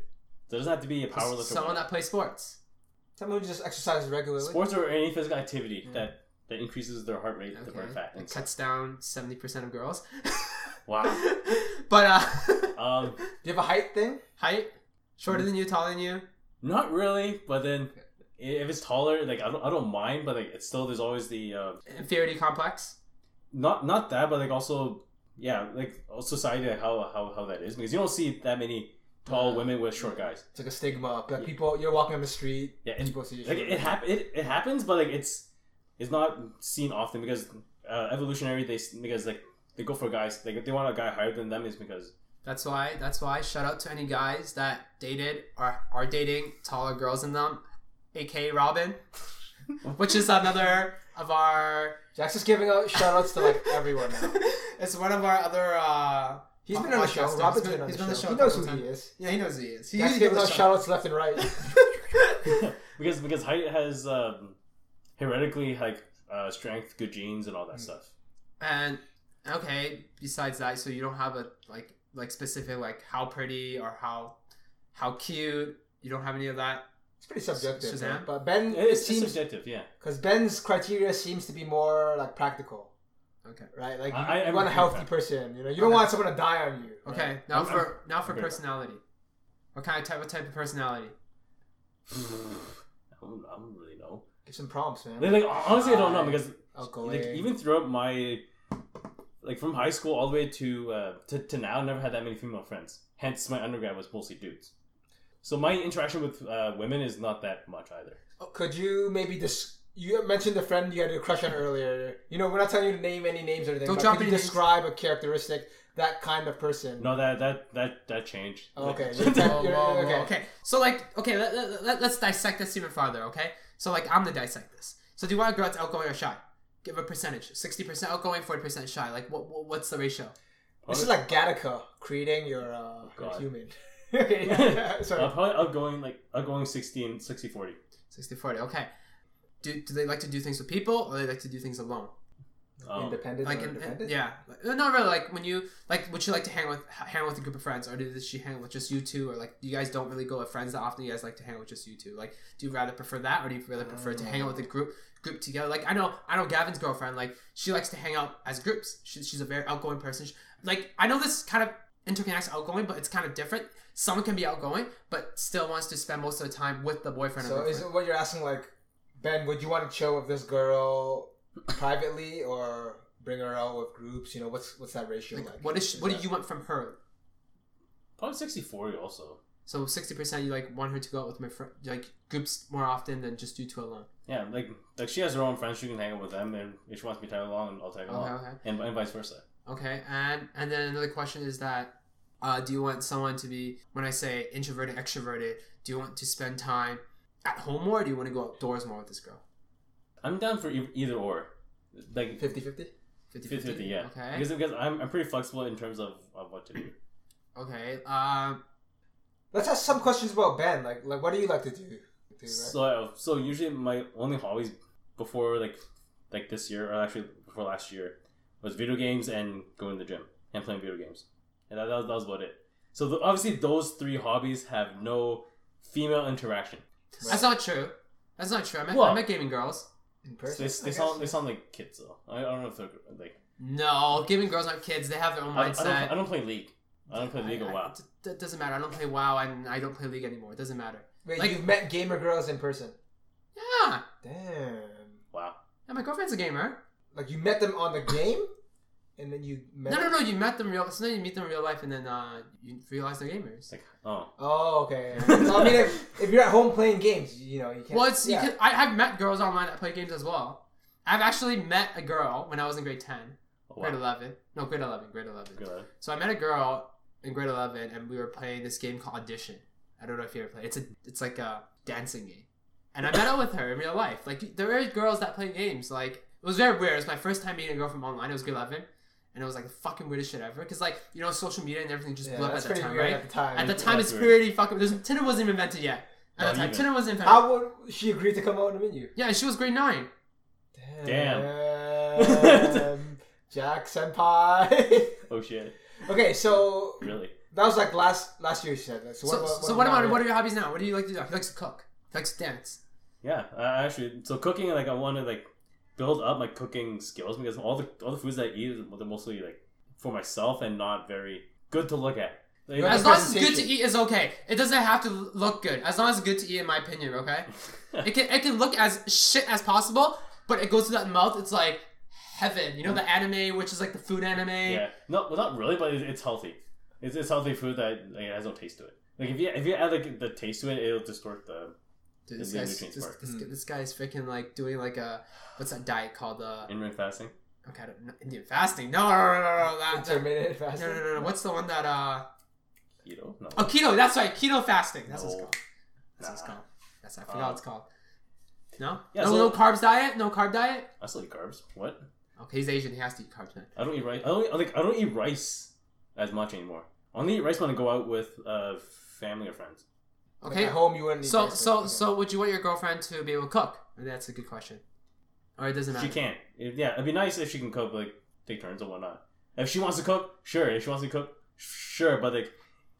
So it doesn't have to be a power lifter. Someone that plays sports. Someone who just exercises regularly. Sports or any physical activity that that increases their heart rate Okay. burn fat. It cuts down seventy percent of girls. Wow. but uh, Um, Do you have a height thing? height, shorter than you, taller than you. not really, but then if it's taller, like I don't, I don't mind, but like it's still there's always the uh, Inferiority complex. not not that, but like also yeah, like society like how how how that is because you don't see that many tall Uh, women with short guys. It's like a stigma. Like Yeah. people, you're walking on the street. Yeah, people see you. like it hap- it, it happens, but like it's it's not seen often because uh, evolutionary they because like they go for guys like if they want a guy higher than them is because That's why. That's why. Shout out to any guys that dated or are dating taller girls than them, aka Robin, which is another of our. Jack's just giving out shout outs to like everyone now. it's one of our other. uh He's been on the show. Robin's been on he's the been show. on He the knows show a who couple he is. Yeah, he knows who he is. He Jack's usually giving gives out us shout outs left and right. because because height has um, hereditary like uh, strength, good genes, and all that stuff. And okay, besides that, so you don't have a like like specific like how pretty or how how cute. You don't have any of that. It's pretty subjective. Shazam? man. But Ben, it It's, it's seems subjective, yeah. because Ben's criteria seems to be more like practical, Okay. right? Like you, I- I you want a healthy with person. You know, you don't Okay. want someone to die on you. right? Okay. Now I'm- for now for okay. personality. What kind of type? What type of personality? I don't, I don't really know. Give some prompts, man. Like, like, honestly, I don't know because like even throughout my like from high school all the way to uh, to, to now, I never had that many female friends. Hence, my undergrad was mostly dudes. So my interaction with uh, women is not that much either. Could you maybe dis- you mentioned the friend you had a crush on earlier. You know, we're not telling you to name any names or anything. Don't but drop could you any names. describe a characteristic that kind of person? No, that that that that changed. Oh, okay. Whoa, whoa, You're- whoa. okay. okay. So like, okay, let, let, let, us dissect this even farther. Okay. So like, I'm gonna dissect this. So do you want a girl that's outgoing or shy? Give a percentage. Sixty percent outgoing, forty percent shy. Like, what, what what's the ratio? This is like Gattaca creating your, uh, God. human. okay, yeah, sorry. Uh, probably outgoing like outgoing 60 and 60 40. 60 40 Okay. Do, do they like to do things with people or they like to do things alone? Um, Independent Like, independent? yeah, Like, uh, not really. Like when you like, would you like to hang with hang with a group of friends, or does she hang with just you two, or like you guys don't really go with friends that often? You guys like to hang with just you two. Like, do you rather prefer that, or do you rather prefer to hang out with a group group together? Like, I know I know Gavin's girlfriend. Like, she likes to hang out as groups. She, she's a very outgoing person. She- like, I know this kind of interconnects outgoing, but it's kind of different. Someone can be outgoing, but still wants to spend most of the time with the boyfriend. So or is it what you're asking? Like, Ben, would you want to chill with this girl privately or bring her out with groups? You know, what's what's that ratio like? Like, what is she, what do you want from her? Probably 60 40 also. So sixty percent, you like want her to go out with my friend, like groups more often than just you two alone. Yeah, like like she has her own friends. She can hang out with them, and if she wants me to tag along, I'll tag Okay, along, okay, and, and vice versa. okay. And and then another question is that, uh, do you want someone to be when I say introverted, extroverted? Do you want to spend time at home more, or do you want to go outdoors more with this girl? I'm down for e- either or. Like 50 50? 50 50 50, yeah. Okay. Because, because I'm, I'm pretty flexible in terms of, of what to do. okay. Um. Let's ask some questions about Ben. Like, like what do you like to do? do right? So, so usually my only hobbies before like like this year, or actually before last year, was video games and going to the gym and playing video games, and that, that, was, that was about it. So the, obviously those three hobbies have no female interaction. That's not true. That's not true. I met, What? I met gaming girls. In They, person? they I guess. sound they sound like kids though. I, I don't know if they're like No, gaming girls aren't kids. They have their own I, I mindset. don't I don't play League. I don't play League I- or I- WoW. it d- doesn't matter. I don't play WoW and I don't play League anymore. It doesn't matter. Wait, like- you've met gamer girls in person? Yeah. Damn. Wow. Yeah, my girlfriend's a gamer. Like, you met them on the game? And then you met No, no, no. You met them real. So then you meet them in real life, and then uh, you realize they're gamers. Like oh Oh, okay. so, I mean, if, if you're at home playing games, you know, you can't. Well, it's yeah. you can, I have met girls online that play games as well. I've actually met a girl when I was in grade ten, oh, grade eleven. No, grade eleven, grade eleven. Good. So I met a girl in grade eleven, and we were playing this game called Audition. I don't know if you ever played. It's a it's like a dancing game, and I met up with her in real life. Like there are girls that play games. Like it was very weird. It was my first time meeting a girl from online. It was grade eleven, and it was like the fucking weirdest shit ever. Cause like you know social media and everything just Yeah, blew up at that's that time, weird right? at the time. At the time, That's it's weird. pretty fucking. There's, Tinder wasn't even invented yet. At Not the time, even. Tinder wasn't invented. How would she agree to come out and meet menu? Yeah, and she was grade nine. Damn. Jack Senpai. Oh shit! okay, so Really? that was like last last year. She said. Like, so, So, what, what, so what about what are your hobbies now? What do you like to do? He likes to cook. He likes to dance. Yeah, I actually. So cooking, like I want to like build up my cooking skills because all the all the foods that I eat are mostly like for myself and not very good to look at. Like. As long as it's good to eat is okay. It doesn't have to look good. As long as it's good to eat, in my opinion, okay? It can it can look as shit as possible, but it goes to that mouth. It's like heaven. You know the mm. anime, which is like the food anime. yeah, no, well, not really, but it, it's healthy. It's, it's healthy food that like, it has no taste to it. Like if you if you add like the taste to it, it'll distort the Dude, this guy's nutrients this, part. this, this guy's freaking like doing like a what's that diet called? Uh, intermittent fasting. okay, I don't know, Indian fasting. No, no, no, no, no, that, that, Intermittent no, fasting. no, no, no. What's the one that uh? Keto? No. Oh, keto. That's right. Keto fasting. That's what it's No. called. That's what it's Nah. called. That's I forgot Uh, what it's called. No. yeah, no, so- no carbs diet. No carb diet. I still eat carbs. What? Okay, he's Asian. He has to eat carbs. Man. I don't eat rice. I don't like. I don't eat rice as much anymore. I only eat rice when I go out with uh, family or friends. Like, Okay. at home, you wouldn't. eat So rice, so okay. so would you want your girlfriend to be able to cook? That's a good question. Or it doesn't matter. She can. If, yeah, it'd be nice if she can cook, like take turns or whatnot. If she wants to cook, sure. If she wants to cook, sure. But like,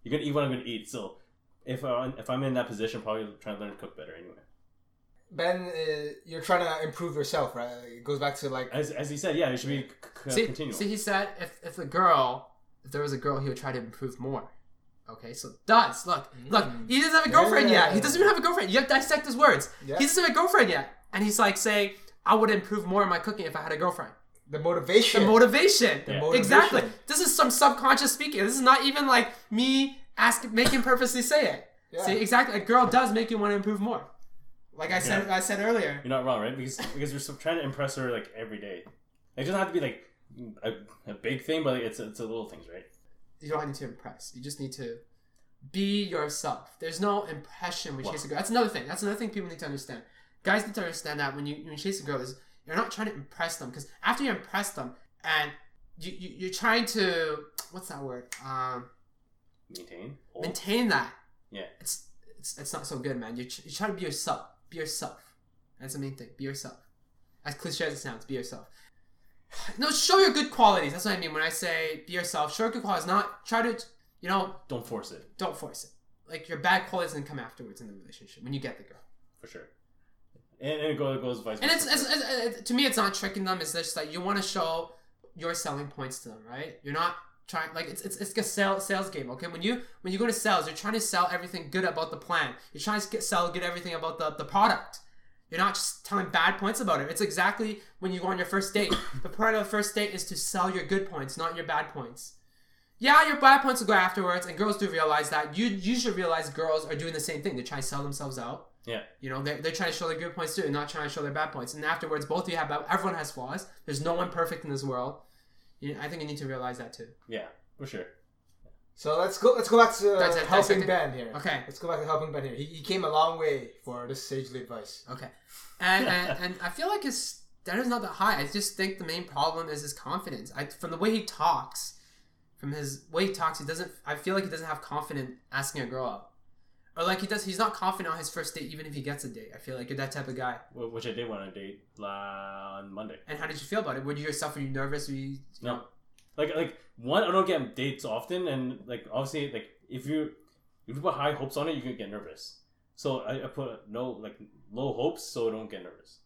you're gonna eat what I'm gonna eat. So if I, if I'm in that position, probably trying to learn to cook better anyway. Ben, uh, you're trying to improve yourself, right? It goes back to like As, as he said, yeah, it should be c- c- See, continual. see, he said if if the girl, if there was a girl, he would try to improve more. Okay, so does look look Mm. he doesn't have a girlfriend yet. He doesn't even have a girlfriend. You have to dissect his words. Yeah. He doesn't have a girlfriend yet, and he's like saying, "I would improve more in my cooking if I had a girlfriend." the motivation. The motivation. Yeah. motivation. Exactly. This is some subconscious speaking. This is not even like me asking, making purposely say it. Yeah. See, exactly. A girl does make you want to improve more. Like I said, Yeah. I said earlier. You're not wrong, right? Because because you're trying to impress her like every day. It doesn't have to be like a, a big thing, but like, it's it's a little things, right? You don't need to impress. You just need to be yourself. There's no impression when you Wow. chase a girl. That's another thing. That's another thing people need to understand. Guys need to understand that when you when you chase a girl, is you're not trying to impress them because after you impress them and you, you you're trying to what's that word um Maintain. Hold. maintain that. Yeah. It's it's it's not so good, man. You you try to be yourself. Be yourself. That's the main thing. Be yourself. As cliche as it sounds, be yourself. No, show your good qualities. That's what I mean when I say be yourself. Show your good qualities. Not try to, you know, Don't force it don't force it. Like your bad qualities can come afterwards in the relationship when you get the girl. for sure. And, and it goes, vice And versa. it's, it's, it's, it's to me, it's not tricking them. It's just that you want to show your selling points to them, right? You're not trying like it's it's it's a sales sales game. Okay, when you when you go to sales, you're trying to sell everything good about the plan. You're trying to get, sell good everything about the the product. You're not just telling bad points about it. It's exactly when you go on your first date. the point of the first date is to sell your good points, not your bad points. Yeah, your bad points will go afterwards, and girls do realize that. You you should realize girls are doing the same thing. They're trying to sell themselves out. yeah. You know, they're, they're trying to show their good points too, and not trying to show their bad points. And afterwards, both of you have bad. Everyone has flaws. There's no one perfect in this world. You, I think you need to realize that too. Yeah, for sure. So let's go. Let's go back to uh, That's it, helping. Ben here. Okay. Let's go back to helping Ben here. He, he came a long way for this sagely advice. Okay, and, and and I feel like his standard's not that high. I just think the main problem is his confidence. I from the way he talks, from his way he talks, he doesn't. I feel like he doesn't have confidence asking a girl out, or like he does. He's not confident on his first date, even if he gets a date. I feel like you're that type of guy. Which I did want to date la- on Monday. And how did you feel about it? Were you yourself? Were you nervous? Were you? No. Like like one, I don't get dates often, and like obviously like if you if you put high hopes on it, you can get nervous. So I, I put no like low hopes, so I don't get nervous.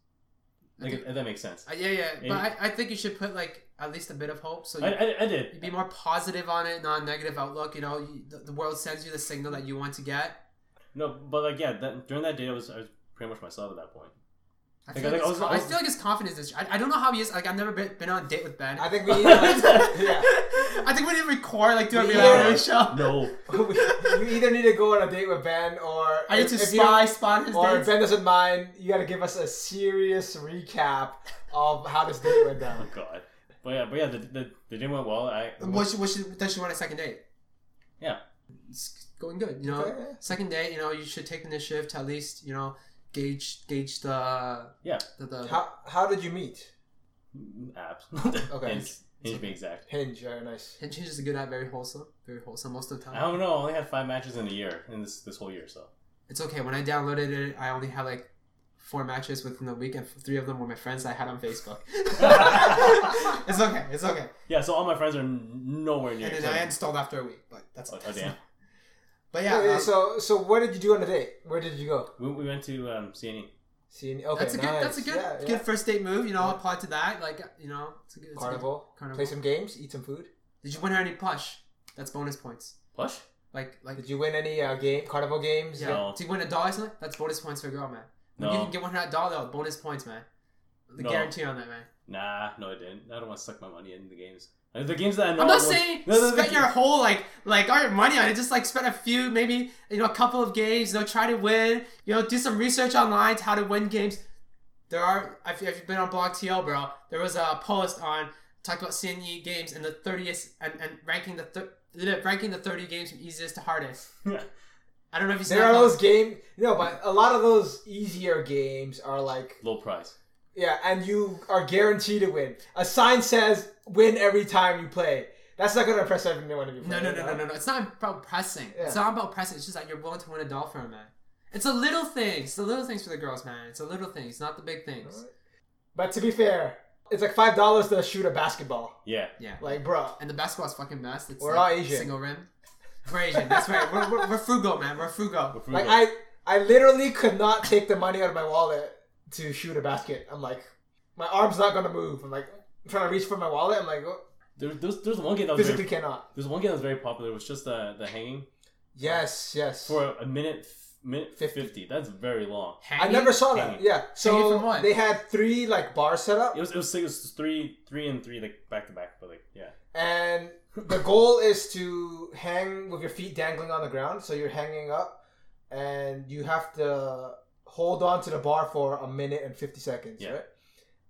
Like if that makes sense. Uh, yeah, yeah. And- But I, I think you should put like at least a bit of hope. So you, I, I, I did. You'd be more positive on it, not a negative outlook. You know, you, the, the world sends you the signal that you want to get. No, but like yeah, that, during that day, I was I was pretty much myself at that point. I Like, feel, I like, think I his was- I I feel like his confidence is. I, I don't know how he is. Like I've never been, been on a date with Ben. I think we either, yeah. I think we need to record like do a reality show. No, you either need to go on a date with Ben or I need to if you spy spot his Or if. Ben doesn't mind, you got to give us a serious recap of how this date went down. oh god. But yeah, but yeah, the the, the day went well. I What she, what should, does she want a second date? Yeah. It's going good. You know, Okay, second date. You know, you should take the initiative to at least you know gauge gauge the Yeah. the, the How how did you meet? Mm, apps. Okay. Hinge, Hinge be exact. Hinge, very nice. Hinge is a good app, very wholesome, very wholesome most of the time. I don't know. I only had five matches in a year in this this whole year. So It's okay. When I downloaded it, I only had like four matches within the week, and three of them were my friends I had on Facebook. it's okay. It's okay. yeah, so all my friends are nowhere near. And then I installed after a week, but that's Oh, oh, that's damn. But yeah, Okay, um, so so what did you do on the date? Where did you go? We, we went to um, CNE. See, okay, that's a good. That's a good. Yeah, Good yeah. first date move. You know, apply to that. Like you know, it's a good. It's a good- Carnival. Carnival. Play some games. Eat some food. Did you win her any plush? That's bonus points. Plush? Like like Did you win any uh, game carnival games? yeah. No. Did you win a dollar or something? That's bonus points for a girl, man. No. You can get one hundred dollar bonus points, man. The No. guarantee on that, man. Nah, no, I didn't. I don't want to suck my money in the games. The games that I know. I'm not I saying No, no, spend the- your whole like like all your money on it. Just like spend a few, maybe you know, a couple of games. You know, try to win. You know, do some research online to how to win games. There are. If if you've been on blogTO, bro, there was a post on talked about CNE games and the 30th and, and ranking the thir- ranking the 30 games from easiest to hardest. I don't know if you said There are that those post. games. No, but a lot of those easier games are like Low price. Yeah, and you are guaranteed to win. A sign says win every time you play. That's not gonna impress everyone if you play. No, no, no, no, no, no. It's not about pressing. It's not about pressing. It's just that you're willing to win a doll for a man. It's the little things. It's the little things for the girls, man. It's the little things, not the big things. But to be fair, it's like five dollars to shoot a basketball. Yeah. Yeah. Like, bro. And the basketball's fucking best. It's We're like all Asian. Single rim. We're Asian. That's right. We're, we're, we're frugal, man. We're frugal. Like I, I literally could not take the money out of my wallet to shoot a basket. I'm like, my arm's not gonna move. I'm like I'm trying to reach for my wallet. I'm like, oh, There, there's, there's one game that physically very, cannot. there's one game that was very popular. It was just the the hanging Yes, yes. for a minute minute 50. fifty. That's very long. I never saw that. Hanging. Yeah. So they had three like bars set up, It was it was, it was three three and three like back to back, but like yeah. and the goal is to hang with your feet dangling on the ground. So you're hanging up, and you have to hold on to the bar for a minute and fifty seconds. Yeah. Right.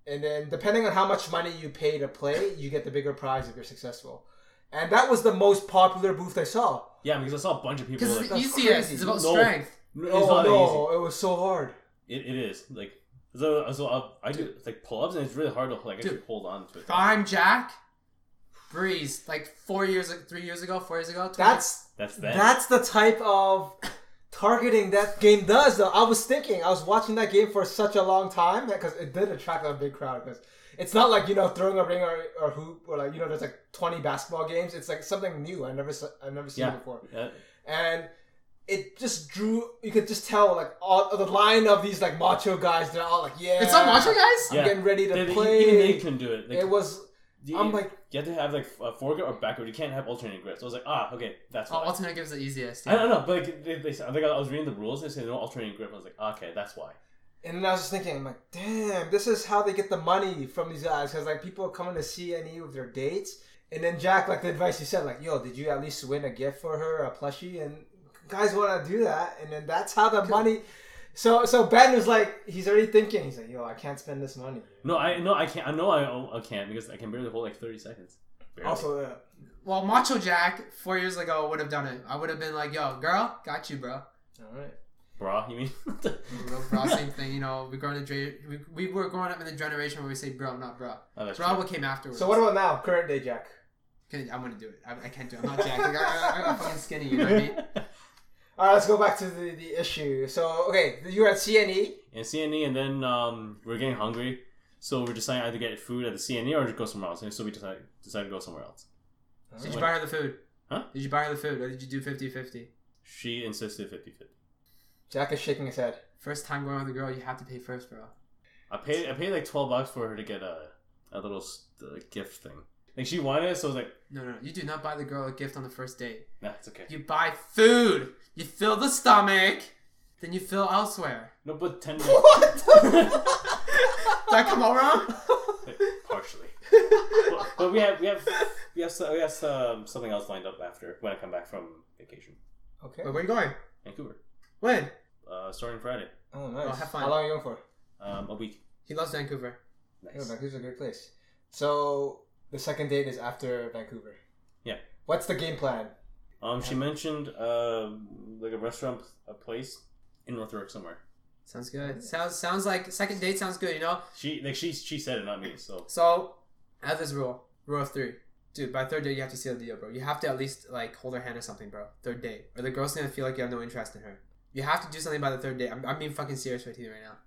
And then depending on how much money you pay to play, you get the bigger prize if you're successful. And that was the most popular booth I saw. Yeah, because I saw a bunch of people Because like it's That's the easiest. crazy. It's about No. strength. no, oh it's not no, it was so hard. It, it is like so so I, I do like pull ups and it's really hard to like actually Dude. hold on to it. I'm Jack. Breeze. Like four years, three years ago, four years ago. 20 That's That's that. That's the type of targeting that game does. Though I was thinking, I was watching that game for such a long time because it did attract a big crowd. Because it's not like you know throwing a ring or, or hoop or like you know there's like twenty basketball games. It's like something new. I never se- I've never seen yeah. before, Yeah. and it just drew. You could just tell like all the line of these like macho guys. They're all like, yeah, It's on Macho Guys? I'm Yeah. getting ready to They- they- play. Even they couldn't do it. Like, it was. You, I'm like, you have to have like a foregrip or backward. You can't have alternating grips. So I was like, ah, okay, that's why. alternate gives the easiest. I don't know, but like, they, they, I think I was reading the rules. They said no alternating grip. I was like, okay, that's why. And then I was just thinking, I'm like, damn, this is how they get the money from these guys. Because, like, people are coming to CNE with their dates. And then Jack, like, the advice he said, like, yo, did you at least win a gift for her, a plushie? And guys want to do that. And then that's how the money. So, so Ben was like, he's already thinking. He's like, yo, I can't spend this money. No, I no, I can't. I know I, I can't because I can barely hold like thirty seconds. Barely. Also, uh, Well, Macho Jack four years ago would have done it. I would have been like, "Yo, girl, got you, bro." All right. Bra, you mean? You know, bro, same thing. You know, we growing the we, we were growing up in the generation where we say bro, not bro. oh, that's Bro, true. what came afterwards? So what about now? Current day Jack. I'm gonna do it. I, I can't do it. I'm not Jack. Like, I, I, I'm fucking skinny. You know what I mean? All right, let's go back to the, the issue. So okay, you were at CNE. and CNE, and then um, we are getting hungry, so we're deciding either get food at the CNE or just go somewhere else. And so we decided decided to go somewhere else. Did you buy her the food? Huh? Did you buy her the food, or did you do 50-50? She insisted 50 50 Jack is shaking his head. First time going with a girl, you have to pay first, bro. I paid I paid like 12 bucks for her to get a, a little uh, gift thing. Like she wanted it, so I was like, No, no, no. You do not buy the girl a gift on the first date. nah, it's okay. You buy food. You fill the stomach, then you fill elsewhere. No, but 10 What? Did I come out wrong? partially. but, but we have we have we have so- we have um, something else lined up after when I come back from vacation, okay. Wait, where are you going? Vancouver, When? uh, starting Friday, Oh, nice. Oh, have fun. How long are you going for? um, a week. He loves Vancouver. Yeah, Nice. Vancouver's a great place. So the second date is after Vancouver. Yeah. What's the game plan? Um, she mentioned uh, like a restaurant, a place in North York somewhere. Sounds good. Sounds sounds like second date sounds good. You know. She like she she said it, not me. So So, I have this rule. Rule of three. Dude, by third date, you have to seal the deal, bro. You have to at least, like, hold her hand or something, bro. Third date. Or the girl's gonna feel like you have no interest in her. You have to do something by the third date. I'm, I'm being fucking serious with you right now.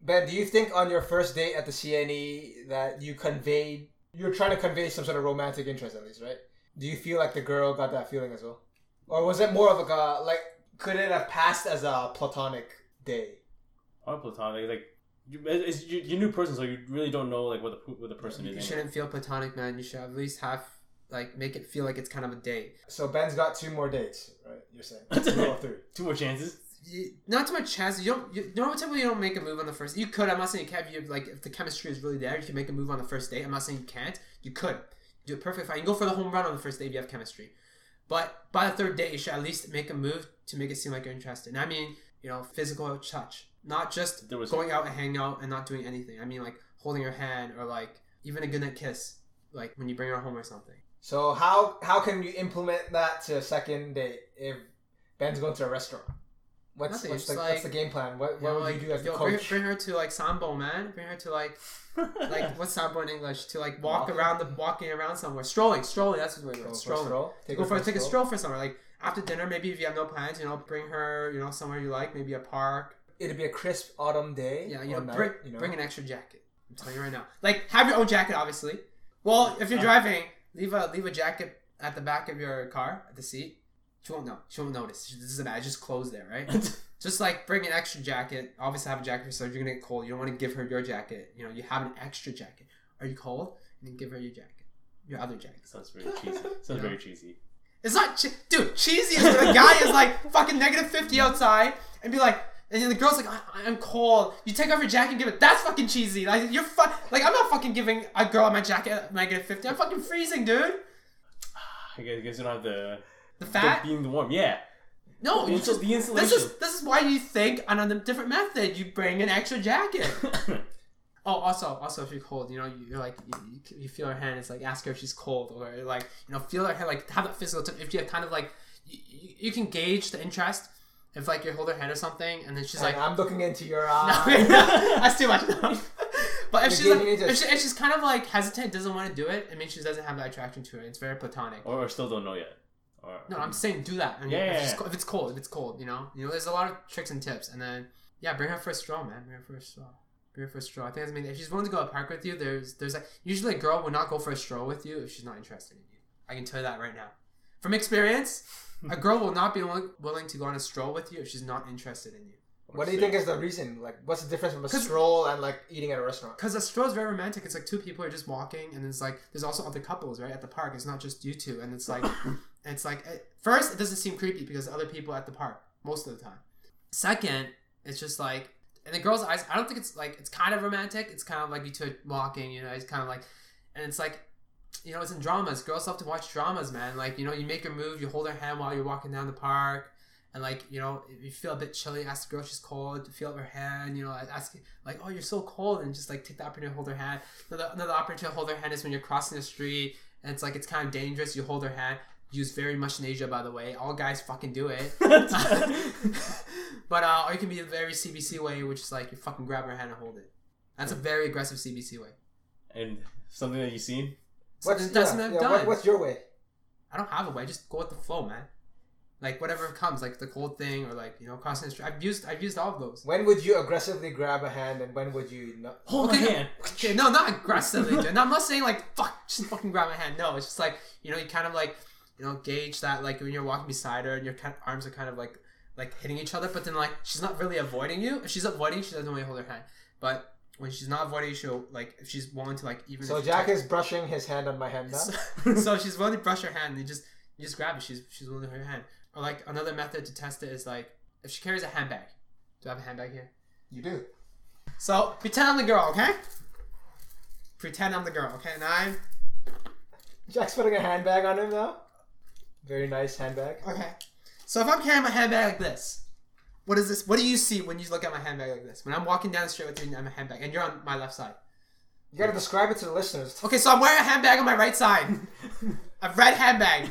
Ben, do you think on your first date at the CNE that you conveyed, you're trying to convey some sort of romantic interest at least, right? Do you feel like the girl got that feeling as well? Or was it more of like a, like, could it have passed as a platonic day? or platonic, like you, it's you, you new person, so you really don't know like what the what the person You is. You shouldn't feel platonic, man. You should at least have, like, make it feel like it's kind of a date. So Ben's got two more dates, right? You're saying? Rule of three. Two more chances. You, not too much chance. You don't. You, you typically you don't make a move on the first. You could. I'm not saying you can't. You like if the chemistry is really there, you can make a move on the first date. I'm not saying you can't. You could. You do it perfect fine. You can go for the home run on the first day if you have chemistry. But by the third day, you should at least make a move to make it seem like you're interested. And I mean, you know, physical touch, not just There was- going out and hanging out and not doing anything. I mean, like holding her hand or like even a goodnight kiss, like when you bring her home or something. So how how can you implement that to a second date if Ben's going to a restaurant? What's Nothing, what's the, like- what's the game plan? What, what know, would like, you do as the yo, bring, coach? bring her to like sambo, man. Bring her to like like what's sambo in English? To like walk Walking. around the walking around somewhere, strolling, strolling. That's the word. Go for strolling. stroll? Take Go for a, take a stroll for somewhere. Like after dinner, maybe if you have no plans, you know, bring her, you know, somewhere you like, maybe a park. It'd be a crisp autumn day. Yeah, you know, night, bring you know. bring an extra jacket. I'm telling you right now. Like have your own jacket, obviously. Well, if you're uh, driving, leave a leave a jacket at the back of your car at the seat. She won't know. She won't notice. She- This is bad. It's just closed there, right? just like bring an extra jacket. Obviously, have a jacket for so you're gonna get cold. You don't want to give her your jacket. You know, you have an extra jacket. Are you cold? And then give her your jacket, your other jacket. Sounds very cheesy. Sounds very cheesy. It's not, che- dude. Cheesy is when a guy is like fucking negative fifty outside and be like, and then the girl's like, I- I'm cold. You take off your jacket and give it. That's fucking cheesy. Like you're fu- like I'm not fucking giving a girl my jacket negative fifty. I'm fucking freezing, dude. I guess, I guess you don't have the The fat? the being the warm. Yeah. No, The you insul- just the insulation. This is this is why you think on a different method. You bring an extra jacket. Oh, also, also, if you're cold, you know, you- you're like, you, you- you feel her hand. It's like ask her if she's cold, or like, you know, feel her hand, like have that physical. T- if you kind of like, you, you you can gauge the interest. If like you hold her hand or something, and then she's like, I'm looking into your no, eyes. that's too much. but if You're she's like, if, just- she, if she's kind of like hesitant, doesn't want to do it, it means she doesn't have that attraction to her. It's very platonic. or, or still don't know yet. Or, No, I'm saying do that. I mean, Yeah, if, yeah, it's yeah. if it's cold, if it's cold, you know, you know, there's a lot of tricks and tips, and then yeah, bring her for a stroll, man. Bring her for a stroll. Bring her for a stroll. I think that's I mean, if she's willing to go to a park with you, there's there's like usually a girl will not go for a stroll with you if she's not interested in you. I can tell you that right now, from experience. a girl will not be willing, willing to go on a stroll with you if she's not interested in you. What do you think is the reason? Like, what's the difference from a stroll and like eating at a restaurant? Because a stroll is very romantic. It's like two people are just walking, and it's like there's also other couples right at the park. It's not just you two, and it's like it's like at first it doesn't seem creepy because other people at the park most of the time. Second, it's just like in the girl's eyes. I don't think it's like it's kind of romantic. It's kind of like you two walking. You know, it's kind of like, and it's like. You know, it's in dramas. Girls love to watch dramas, man. Like, you know, you make her move, you hold her hand while you're walking down the park, and like, you know, if you feel a bit chilly, ask the girl she's cold, feel her hand, you know, ask like, oh, you're so cold, and just like take the opportunity to hold her hand. Another, another opportunity to hold her hand is when you're crossing the street and it's like it's kind of dangerous. You hold her hand. Used very much in Asia, by the way. All guys fucking do it. but uh, or you can be a very CBC way, which is like you fucking grab her hand and hold it. That's a very aggressive CBC way. and something that you've seen. Something that's yeah, not yeah, done. what- what's your way? I don't have a way. Just go with the flow, man. Like whatever comes, like the cold thing or like you know crossing the street. I've used I've used all of those. When would you aggressively grab a hand, and when would you not? Hold Okay, my hand. Okay, no, not aggressively. dude. No, I'm not saying like fuck, just fucking grab my hand. No, it's just like you know, you kind of like you know gauge that like when you're walking beside her and your arms are kind of like like hitting each other, but then like she's not really avoiding you. If she's avoiding, she doesn't really hold her hand. But when she's not avoiding, she'll like if she's willing to like even. So Jack is brushing his hand on my hand now. so, so if she's willing to brush her hand, and you just you just grab it. She's she's willing to hold her hand. Or like another method to test it is like if she carries a handbag. Do I have a handbag here? You do. So pretend I'm the girl, okay? Pretend I'm the girl, okay? And I'm Jack's putting a handbag on him now. Very nice handbag. okay. So if I'm carrying my handbag like this, what is this? What do you see when you look at my handbag like this? When I'm walking down the street with you and I'm a handbag, and you're on my left side. You gotta describe it to the listeners. Okay, so I'm wearing a handbag on my right side, a red handbag.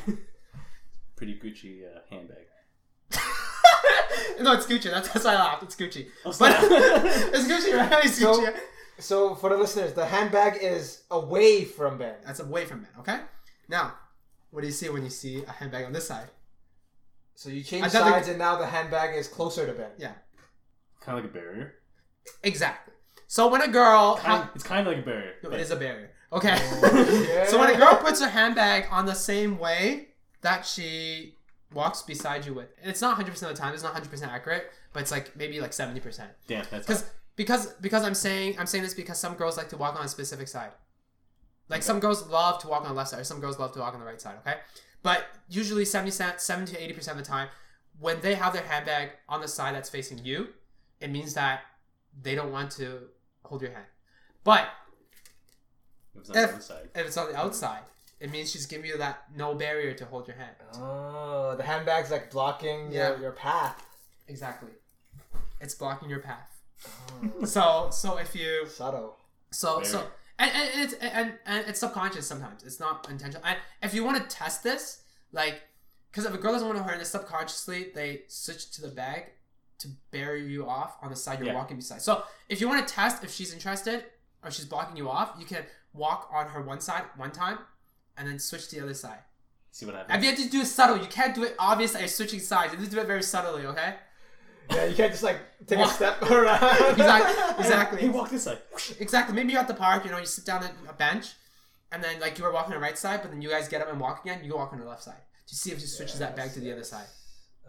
Pretty Gucci uh, handbag. no, it's Gucci. That's, that's why I laughed. It's Gucci. Oh, But it's Gucci, right? It's So- Gucci. So for the listeners, the handbag is away from Ben. That's away from it. Okay. Now, what do you see when you see a handbag on this side? So you change I thought sides, and now the handbag is closer to Ben. Yeah. kind of like a barrier. Exactly. So when a girl, Kind it's kind of like a barrier. no, but- it is a barrier. Okay. Oh, so when a girl puts her handbag on the same way that she walks beside you with, and it's not 100% of the time. It's not 100% accurate, but it's like maybe like 70%. Damn, that's Because because because I'm saying I'm saying this because some girls like to walk on a specific side. Like some girls love to walk on the left side, or some girls love to walk on the right side. Okay, but usually 70 cent, 70 to eighty percent of the time, when they have their handbag on the side that's facing you, it means that they don't want to hold your hand. But It was on if- other side. if it's on the outside, it means she's giving you that no barrier to hold your hand. Oh, the handbag's like blocking Yeah. your, your path. Exactly. It's blocking your path. Oh, So so if you subtle. So so Very. and, and and it's and, and it's subconscious sometimes. It's not intentional. And if you want to test this, like, because if a girl doesn't want to hold it, subconsciously they switch to the bag to bury you off on the side you're Yeah. walking beside. So if you want to test if she's interested or she's blocking you off, you can walk on her one side one time, and then switch to the other side. See what And happens. you have to do it subtle. You can't do it obvious that you're switching sides. You have to do it very subtly. Okay. Yeah, you can't just like take a step around. Exactly. Exactly. Hey, walk this side. Exactly. Maybe you're at the park, you know, you sit down at a bench, and then like you were walking on the right side, but then you guys get up and walk again, you go walk on the left side. To see if she switches that back to the other side.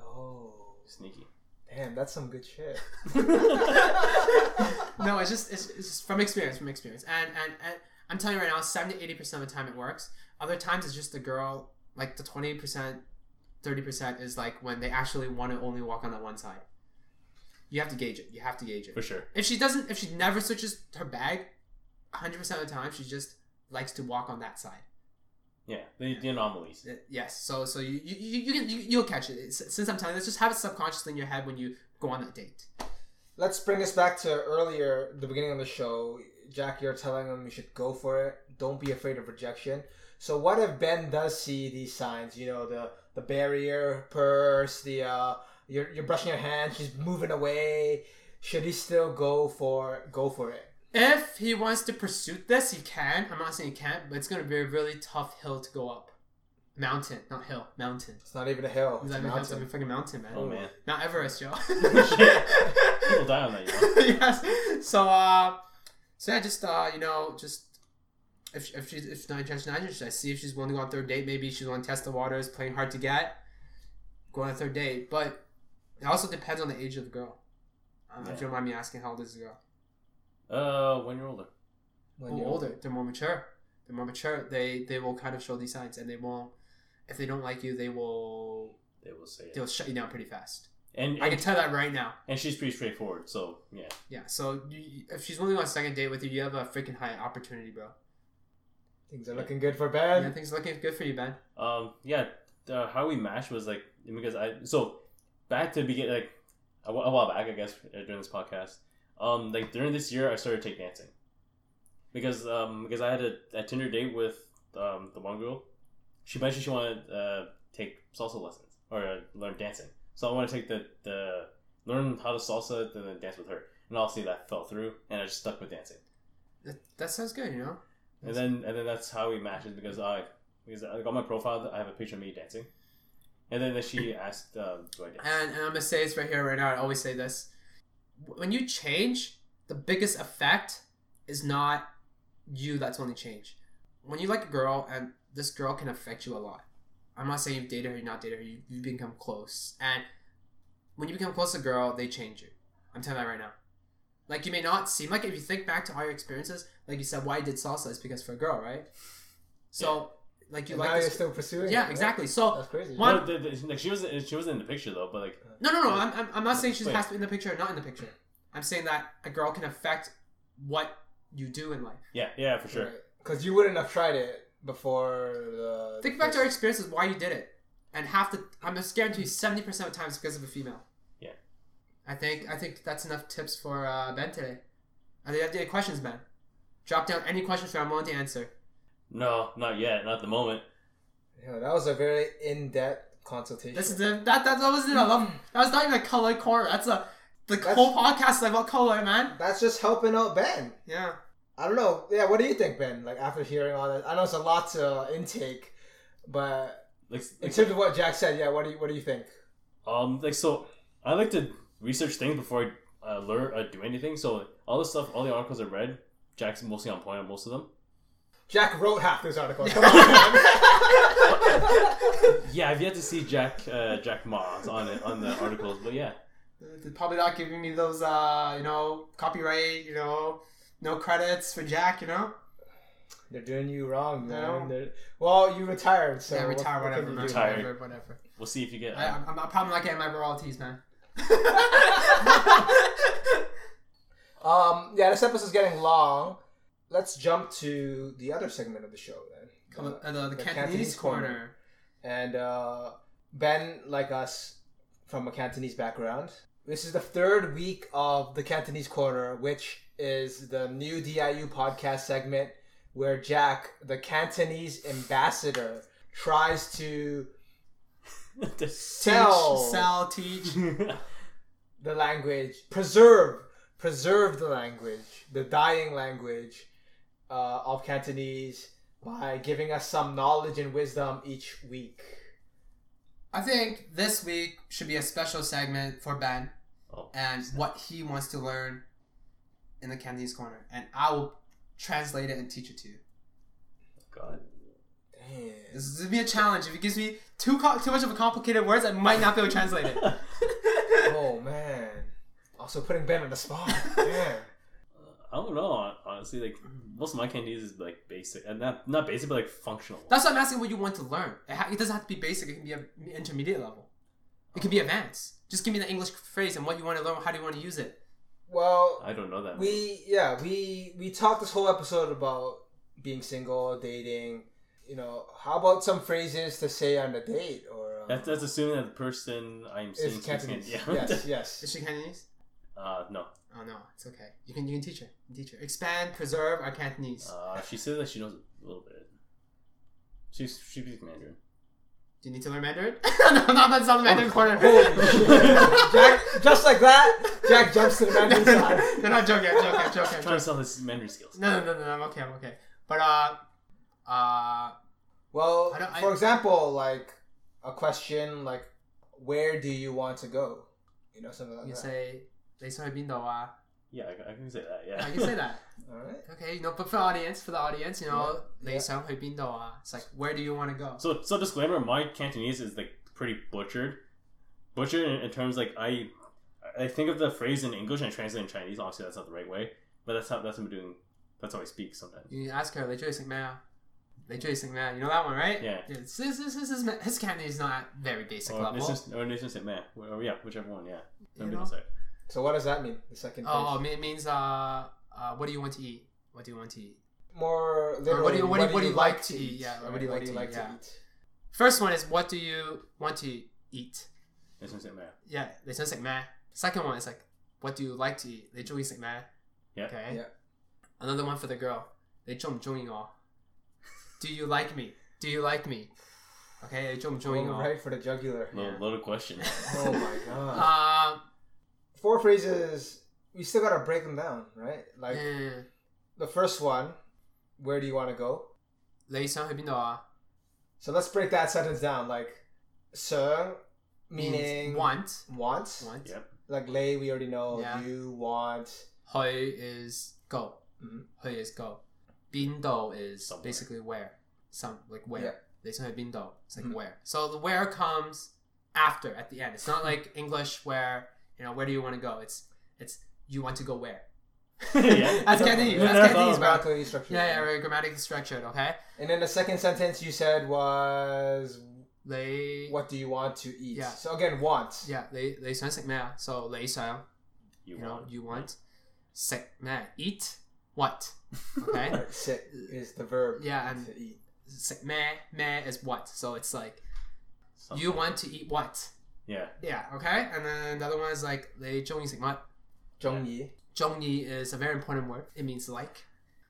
Oh, Sneaky. damn, that's some good shit. No, it's just it's, it's just from experience, from experience. And, and and I'm telling you right now, seventy to eighty percent of the time it works. Other times it's just the girl, like the twenty percent, thirty percent is like when they actually want to only walk on that one side. You have to gauge it. You have to gauge it. For sure. If she doesn't, if she never switches her bag, hundred percent of the time she just likes to walk on that side. Yeah, the, the anomalies. Uh, Yes. So so you you you, you can you, you'll catch it. Since I'm telling you, this, just have it subconsciously in your head when you go on that date. Let's bring us back to earlier, the beginning of the show. Jack, you're telling him you should go for it. Don't be afraid of rejection. So what if Ben does see these signs? You know, the the barrier, purse, the uh, you're you're brushing your hand, she's moving away. Should he still go for go for it? If he wants to pursue this, he can. I'm not saying he can't, but it's gonna be a really tough hill to go up. Mountain, not hill, mountain. It's not even a hill. It's It's a like a mountain. fucking mountain, man. Oh man, Mount Everest, yo. people die on that. You yes. So, uh, so yeah, just uh, you know, just if if she's if she's not interested, not interested. I see if she's willing to go on a third date. Maybe she's willing to test the waters, playing hard to get. Go on a third date, but it also depends on the age of the girl. Uh, If you don't mind me asking, how old is the girl? Uh, when you're older. When Oh, you're older. They're more mature. They're more mature. They they will kind of show these signs, and they won't. If they don't like you, they will They will say they'll shut you down pretty fast. And I can tell that right now. and she's pretty straightforward. So yeah, Yeah. So you, if she's willing on a second date with you, you have a freaking high opportunity, bro. Things are looking good for Ben. Yeah, Ben. things looking good for you, Ben. um, yeah. Uh, how we matched was like because I so back to begin like a, a while back I guess uh, during this podcast. Um, like during this year I started take dancing because um because I had a, a Tinder date with um, the one girl, she mentioned she wanted to uh, take salsa lessons or uh, learn dancing. So I want to take the the learn how to salsa, then dance with her. And obviously that fell through, and I just stuck with dancing. That, that sounds good, you know. And then and then that's how we matched it because I because I got my profile. I have a picture of me dancing, and then she asked, um? And, and I'm gonna say this right here, right now. I always say this: when you change, the biggest effect is not you. That's only change. When you like a girl, and this girl can affect you a lot. I'm not saying you've dated her, you're not dated her. You, you become close, and when you become close to a girl, they change you. I'm telling you right now. Like you may not seem like it. if you think back to all your experiences, like you said, why did salsa is because for a girl, right? So, like you And like now you're still pursuing. Yeah, it, exactly. Right? So That's crazy. One- No, the, the, like she wasn't she wasn't in the picture though, but like No, no, no. I'm, I'm, I'm not saying she Wait. has to be in the picture or not in the picture. I'm saying that a girl can affect what you do in life. yeah, yeah, for sure. Because you wouldn't have tried it before the. Think the back to our experiences, why you did it, and half the I'm just guarantee you seventy percent of times because of a female. Yeah. I think I think that's enough tips for uh, Ben today. Are there any questions, Ben? Drop down any questions for I'm willing to answer. No, not yet, not at the moment. Yeah, that was a very in-depth consultation. This is the, that that that wasn't I love that was not even a color corner. That's a the That's- whole podcast is about color, man. That's just helping out Ben. Yeah. I don't know. Yeah, what do you think, Ben? Like after hearing all that, I know it's a lot to uh, intake, but Like, in like terms of what Jack said, yeah, what do you what do you think? Um, like so, I like to research things before I uh, learn uh, do anything. So all the stuff, all the articles I read, Jack's mostly on point on most of them. Jack wrote half this article. Come on, man. Yeah, I've yet to see Jack uh, Jack Ma's on it on the articles, but yeah, They're probably not giving me those, uh, you know, copyright, you know, no credits for Jack, you know. They're doing you wrong, man. know. They're- Well, you retired, so yeah, retire, what whatever, you man. do? Retired. Whatever, whatever. we'll see if you get. I, I'm, I'm probably not getting my royalties, man. Um, yeah, this episode's getting long. Let's jump to the other segment of the show then. Come on, uh, the, the, the Cantonese, Cantonese corner. corner. And uh, Ben, like us, from a Cantonese background. This is the third week of the Cantonese Corner, which is the new DIU podcast segment where Jack, the Cantonese ambassador, tries to sell Teach, sell, teach. the language, preserve, preserve the language, the dying language uh, of Cantonese by giving us some knowledge and wisdom each week. I think this week should be a special segment for Ben Oh. and what he wants to learn in the Cantonese corner, and I will translate it and teach it to you. God. Damn. This is gonna be a challenge. If it gives me too co- too much of a complicated words, I might not be able to translate it. Oh man. Also putting Ben on the spot. Damn. I don't know. Honestly, like most of my candies is like basic, and not not basic, but like functional. That's why I'm asking what you want to learn. It, ha- it doesn't have to be basic. It can be a intermediate level. It can be advanced. Just give me the English phrase and what you want to learn. How do you want to use it? Well, I don't know that. we yeah we we talked this whole episode about being single, dating. You know, how about some phrases to say on a date or? Uh, That's, that's assuming that the person I'm seeing is speaks Cantonese. Cantonese. Yes, yes. Is she Cantonese? uh, no. Oh no, it's okay. You can you can teach her. You can teach her. Expand, preserve our Cantonese. Uh, she said that she knows a little bit. She's she speaks Mandarin. Do you need to learn Mandarin? no, no, that's not the Mandarin corner. Holy shit. Jack, just like that, Jack jumps to the Mandarin side. no, not joking. I'm joking. I'm joking. I'm I'm trying to joking. sell his Mandarin skills. No, no, no, no. I'm okay. I'm okay. But uh, uh, Well, I don't- I- for example, like a question like, "Where do you want to go?" You know, something like you that. You say, 你想去边度啊? Yeah, I, I can say that. I Yeah. can say that. All right. Okay, you know, but for the audience, for the audience, you know, Yeah. 你想去边度啊? It's like, where do you want to go? So so disclaimer, my Cantonese is like pretty butchered. Butchered in, in terms like I I think of the phrase in English and I translate in Chinese. Obviously, that's not the right way, but that's how that's how I'm doing. That's how I speak sometimes. You ask her, 你中意食咩啊? 你中意食咩啊? You know that one, right? Yeah. This, this, this, this is, his Cantonese is not very basic Or level. nation, or nation say man. Or, yeah, whichever one. Yeah. You Some know? So what does that mean? The second. Page? Oh, it means uh, uh, what do you want to eat? What do you want to eat? More literally, or what do you what, what do, do, you, like, like to eat? eat? Yeah, right. what do you like, do you to, like eat? to, eat? First one is what do you want to eat? Yeah, they just like meh. Second one is like what do you like to eat? They just like meh. Yeah. Okay. Yeah. Another one for the girl. They jump joining all. Do you like me? Do you like me? Okay, they jump joining all. Right for the jugular. Loaded yeah. question. oh my god. Uh, Four phrases. We still gotta break them down, right? Like eh, the first one. Where do you want to go? 你想去边度啊 So let's break that sentence down. Like, sir, meaning want want. want. Yep. Like lay, we already know. Yeah. You want. 去 is go. Mhm. 去 is go. 边度 is Somewhere. basically where. Some like where. Yeah. 你想去边度 It's like Mhm. where. So the where comes after at the end. It's not like English where you know, where do you want to go? It's it's you want to go where? yeah. That's Cantonese. That's Cantonese. Grammatically structured. Yeah, yeah, right, grammatically structured. Okay. And then the second sentence you said was they. What do you want to eat? Yeah. So again, want. Yeah. They they. So they. You, you want. know you want. Sick meh eat what? Okay. Sick is the verb. Yeah, and sick meh meh is what. So it's like, Something. you want to eat what? Yeah. Yeah. Okay. And then the other one is like they zhongyi sigma. Zhongyi. Zhongyi is a very important word. It means like.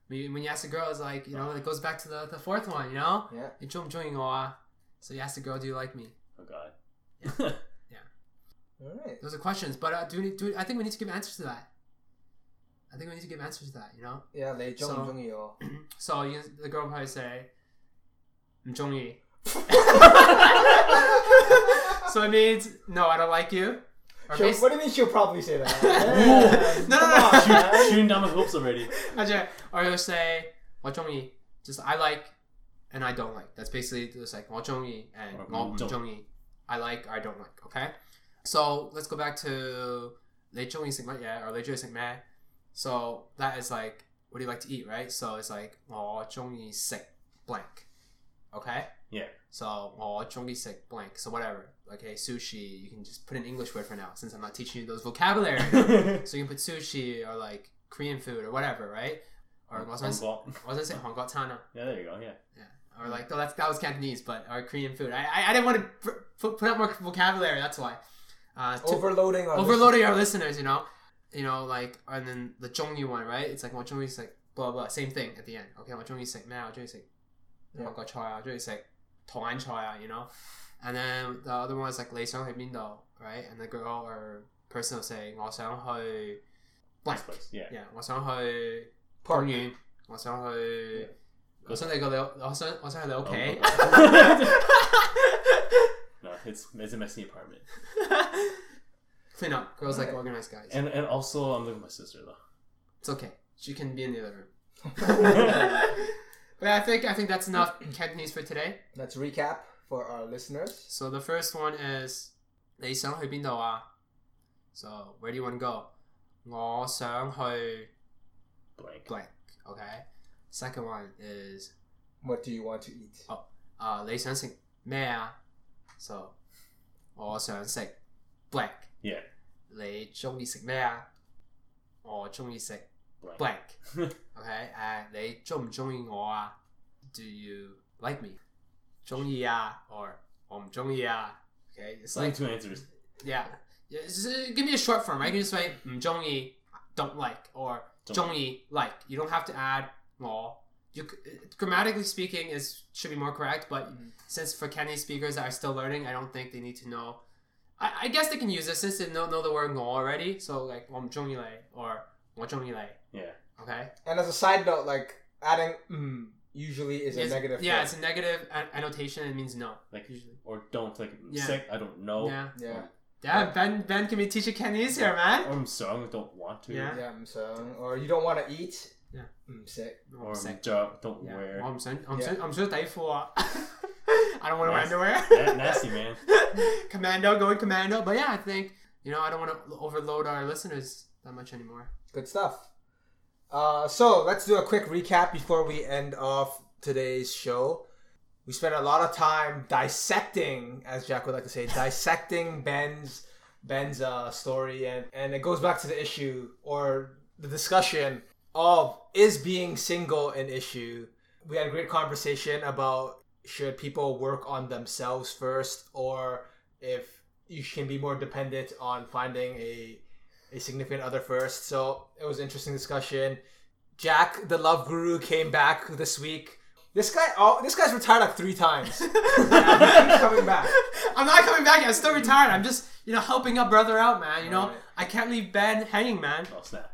When you ask a girl, it's like you know it goes back to the, the fourth one. You know. Yeah. Ah. So you ask the girl, do you like me? Oh God. Yeah. yeah. All right. Those are questions, but uh, do we, do we, I think we need to give answers to that. I think we need to give answers to that. You know. Yeah. They zhong so, oh. so you, the girl probably say, "I'm So it means no, I don't like you. What do you mean she'll probably say that? No, no, no. Shooting down the hopes already. 맞아요. Or you'll say 어종이, just I like and I don't like. That's basically just like 어종이 and Or 어종이. I like, I don't like. Okay. So let's go back to 레종이 or 레종이 So that is like, what do you like to eat, right? So it's like 어종이 sick blank. Okay. Yeah. So, oh, chongisek blank. So whatever. Okay, sushi. You can just put an English word for now, since I'm not teaching you those vocabulary. so you can put sushi or like Korean food or whatever, right? Or what was I say Honggotana. Yeah, there you go. Yeah. Yeah. Or like, that's, that was Cantonese, but or Korean food. I, I, I didn't want to put, put up more vocabulary. That's why. Uh, to, overloading our overloading listeners. our listeners, you know, you know, like, and then the Chongi one, right? It's like what Chongi's like blah blah. Same thing at the end. Okay, what Chongi's like now, Chongi's like 我中意食韩国菜啊，我中意食台湾菜啊，you know. And then the other one is like 你想去边度，right? And the girl or person will say 我想去 blank. This place. Yeah. Yeah，我想去 Park. 公园，我想去，我想你个你，我想我想去你屋企。 No, it's it's a messy apartment. Clean up. Girls like Right. organized guys. And and also I'm living with my sister though. It's okay. She can be in the other room. But I think I think that's enough Cantonese for today. Let's recap for our listeners. So the first one is 你想去边度啊? So where do you want to go? 我想去 Blank. blank. Okay. Second one is What do you want to eat? 啊、你想食咩啊? So 我想食 blank. Yeah. 你中意食咩啊？我中意食 Blank. blank。OK，诶、你中唔中意我啊？Do you like me？中意啊，or 我唔中意啊？Okay, it's It's only like two answers. yeah, yeah just, uh, give me a short form. Right? You can just say 唔中意，don't like, or 中意 like. You don't have to add 我。You c- grammatically speaking is should be more correct, but since for Cantonese speakers that are still learning, I don't think they need to know. I, I guess they can use this since they know, know the word 我 already. So like 我唔中意你 or like Yeah. Okay. And as a side note, like adding mm usually is it's, a negative. Yeah, it's a negative annotation. It means no. Like usually. Or don't like yeah. sick. I don't know. Yeah. Yeah. Or, yeah, Ben. Ben can be teaching Chinese here, man. Or I'm sorry, I don't want to. Yeah, yeah I'm sorry. Or you don't want to eat. Yeah, mm, I'm sick. Or I'm sick. Don't, don't yeah. wear. Or I'm sick. I'm sick. I'm so thankful. Uh, I don't want to wear underwear. nasty man. commando, going commando. But yeah, I think you know I don't want to overload our listeners that much anymore. Good stuff. Uh, so let's do a quick recap before we end off today's show. We spent a lot of time dissecting, as Jack would like to say, dissecting Ben's Ben's uh, story, and and it goes back to the issue or the discussion of is being single an issue. We had a great conversation about should people work on themselves first, or if you can be more dependent on finding a a significant other first. So it was an interesting discussion. Jack, the love guru, came back this week. This guy, oh, this guy's retired like three times. and he keeps coming back. I'm not coming back. yet. I'm still retired. I'm just, you know, helping a brother out, man. You know, Right. I can't leave Ben hanging, man. Oh snap!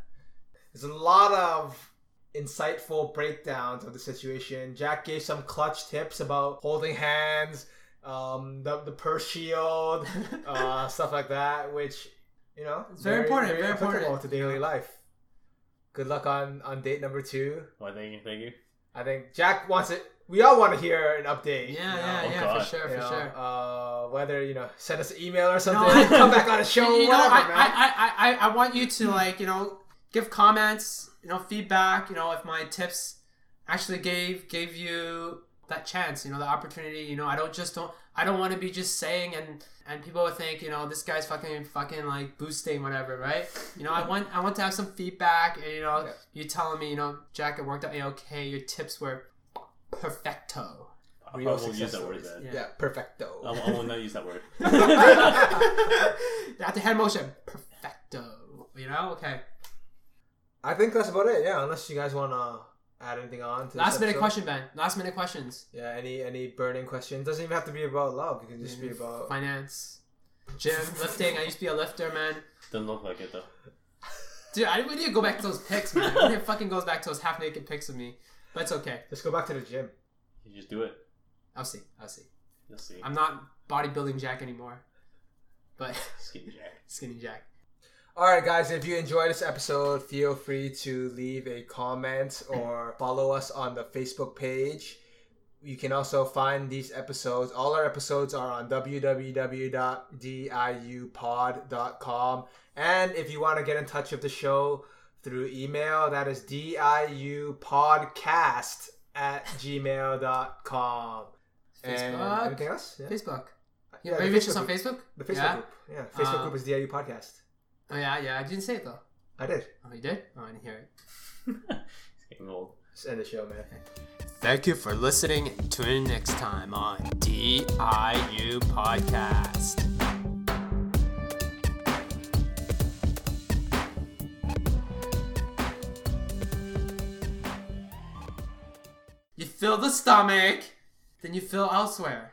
There's a lot of insightful breakdowns of the situation. Jack gave some clutch tips about holding hands, um, the the purse shield, uh, stuff like that, which you know, It's very important, very applicable important. to daily life. Good luck on on date number two. Why thank you, thank you. I think Jack wants it. We all want to hear an update. Yeah, you know? yeah, Oh, yeah, God. for sure, You for know, sure. uh, whether you know, send us an email or something. I- come back on a show. you know, whatever, I, man. I, I, I, I want you to like, you know, give comments, you know, feedback. You know, if my tips actually gave gave you that chance, you know, the opportunity. You know, I don't just don't. I don't want to be just saying and and people would think, you know, this guy's fucking fucking like boosting whatever, right? You know, I want I want to have some feedback, and you know, Yeah. you telling me, you know, Jack, it worked out okay. Your tips were perfecto. I Real probably won't use that word then. Yeah. yeah, perfecto. I, I will not use that word. At the hand motion, perfecto. You know, okay. I think that's about it. Yeah, unless you guys want to add anything on. To Last this minute episode. question, Ben. Last minute questions. Yeah, any any burning questions? Doesn't even have to be about love. It can just be mm, about. finance, gym, lifting. I used to be a lifter, man. Doesn't look like it though. Dude, I we need to go back to those pics, man. it fucking goes back to those half naked pics of me. But it's okay. Just go back to the gym. You just do it. I'll see. I'll see. You'll see. I'm not bodybuilding Jack anymore, but Skinny Jack. skinny Jack. All right, guys. If you enjoyed this episode, feel free to leave a comment or follow us on the Facebook page. You can also find these episodes. All our episodes are on www.diupod.com. And if you want to get in touch with the show through email, that is diupodcast at gmail.com. And Facebook. anything else? Yeah. Facebook. Yeah, you reach us on. Facebook? The Facebook yeah? group. Yeah, Facebook Uh, group is DIU Podcast. Oh yeah, yeah. I didn't say it though. I did. Oh, you did? Oh, I didn't hear it. It's getting old. Let's end the show, man. Thank you for listening. Tune in next time on DIU Podcast. You fill the stomach, then you fill elsewhere.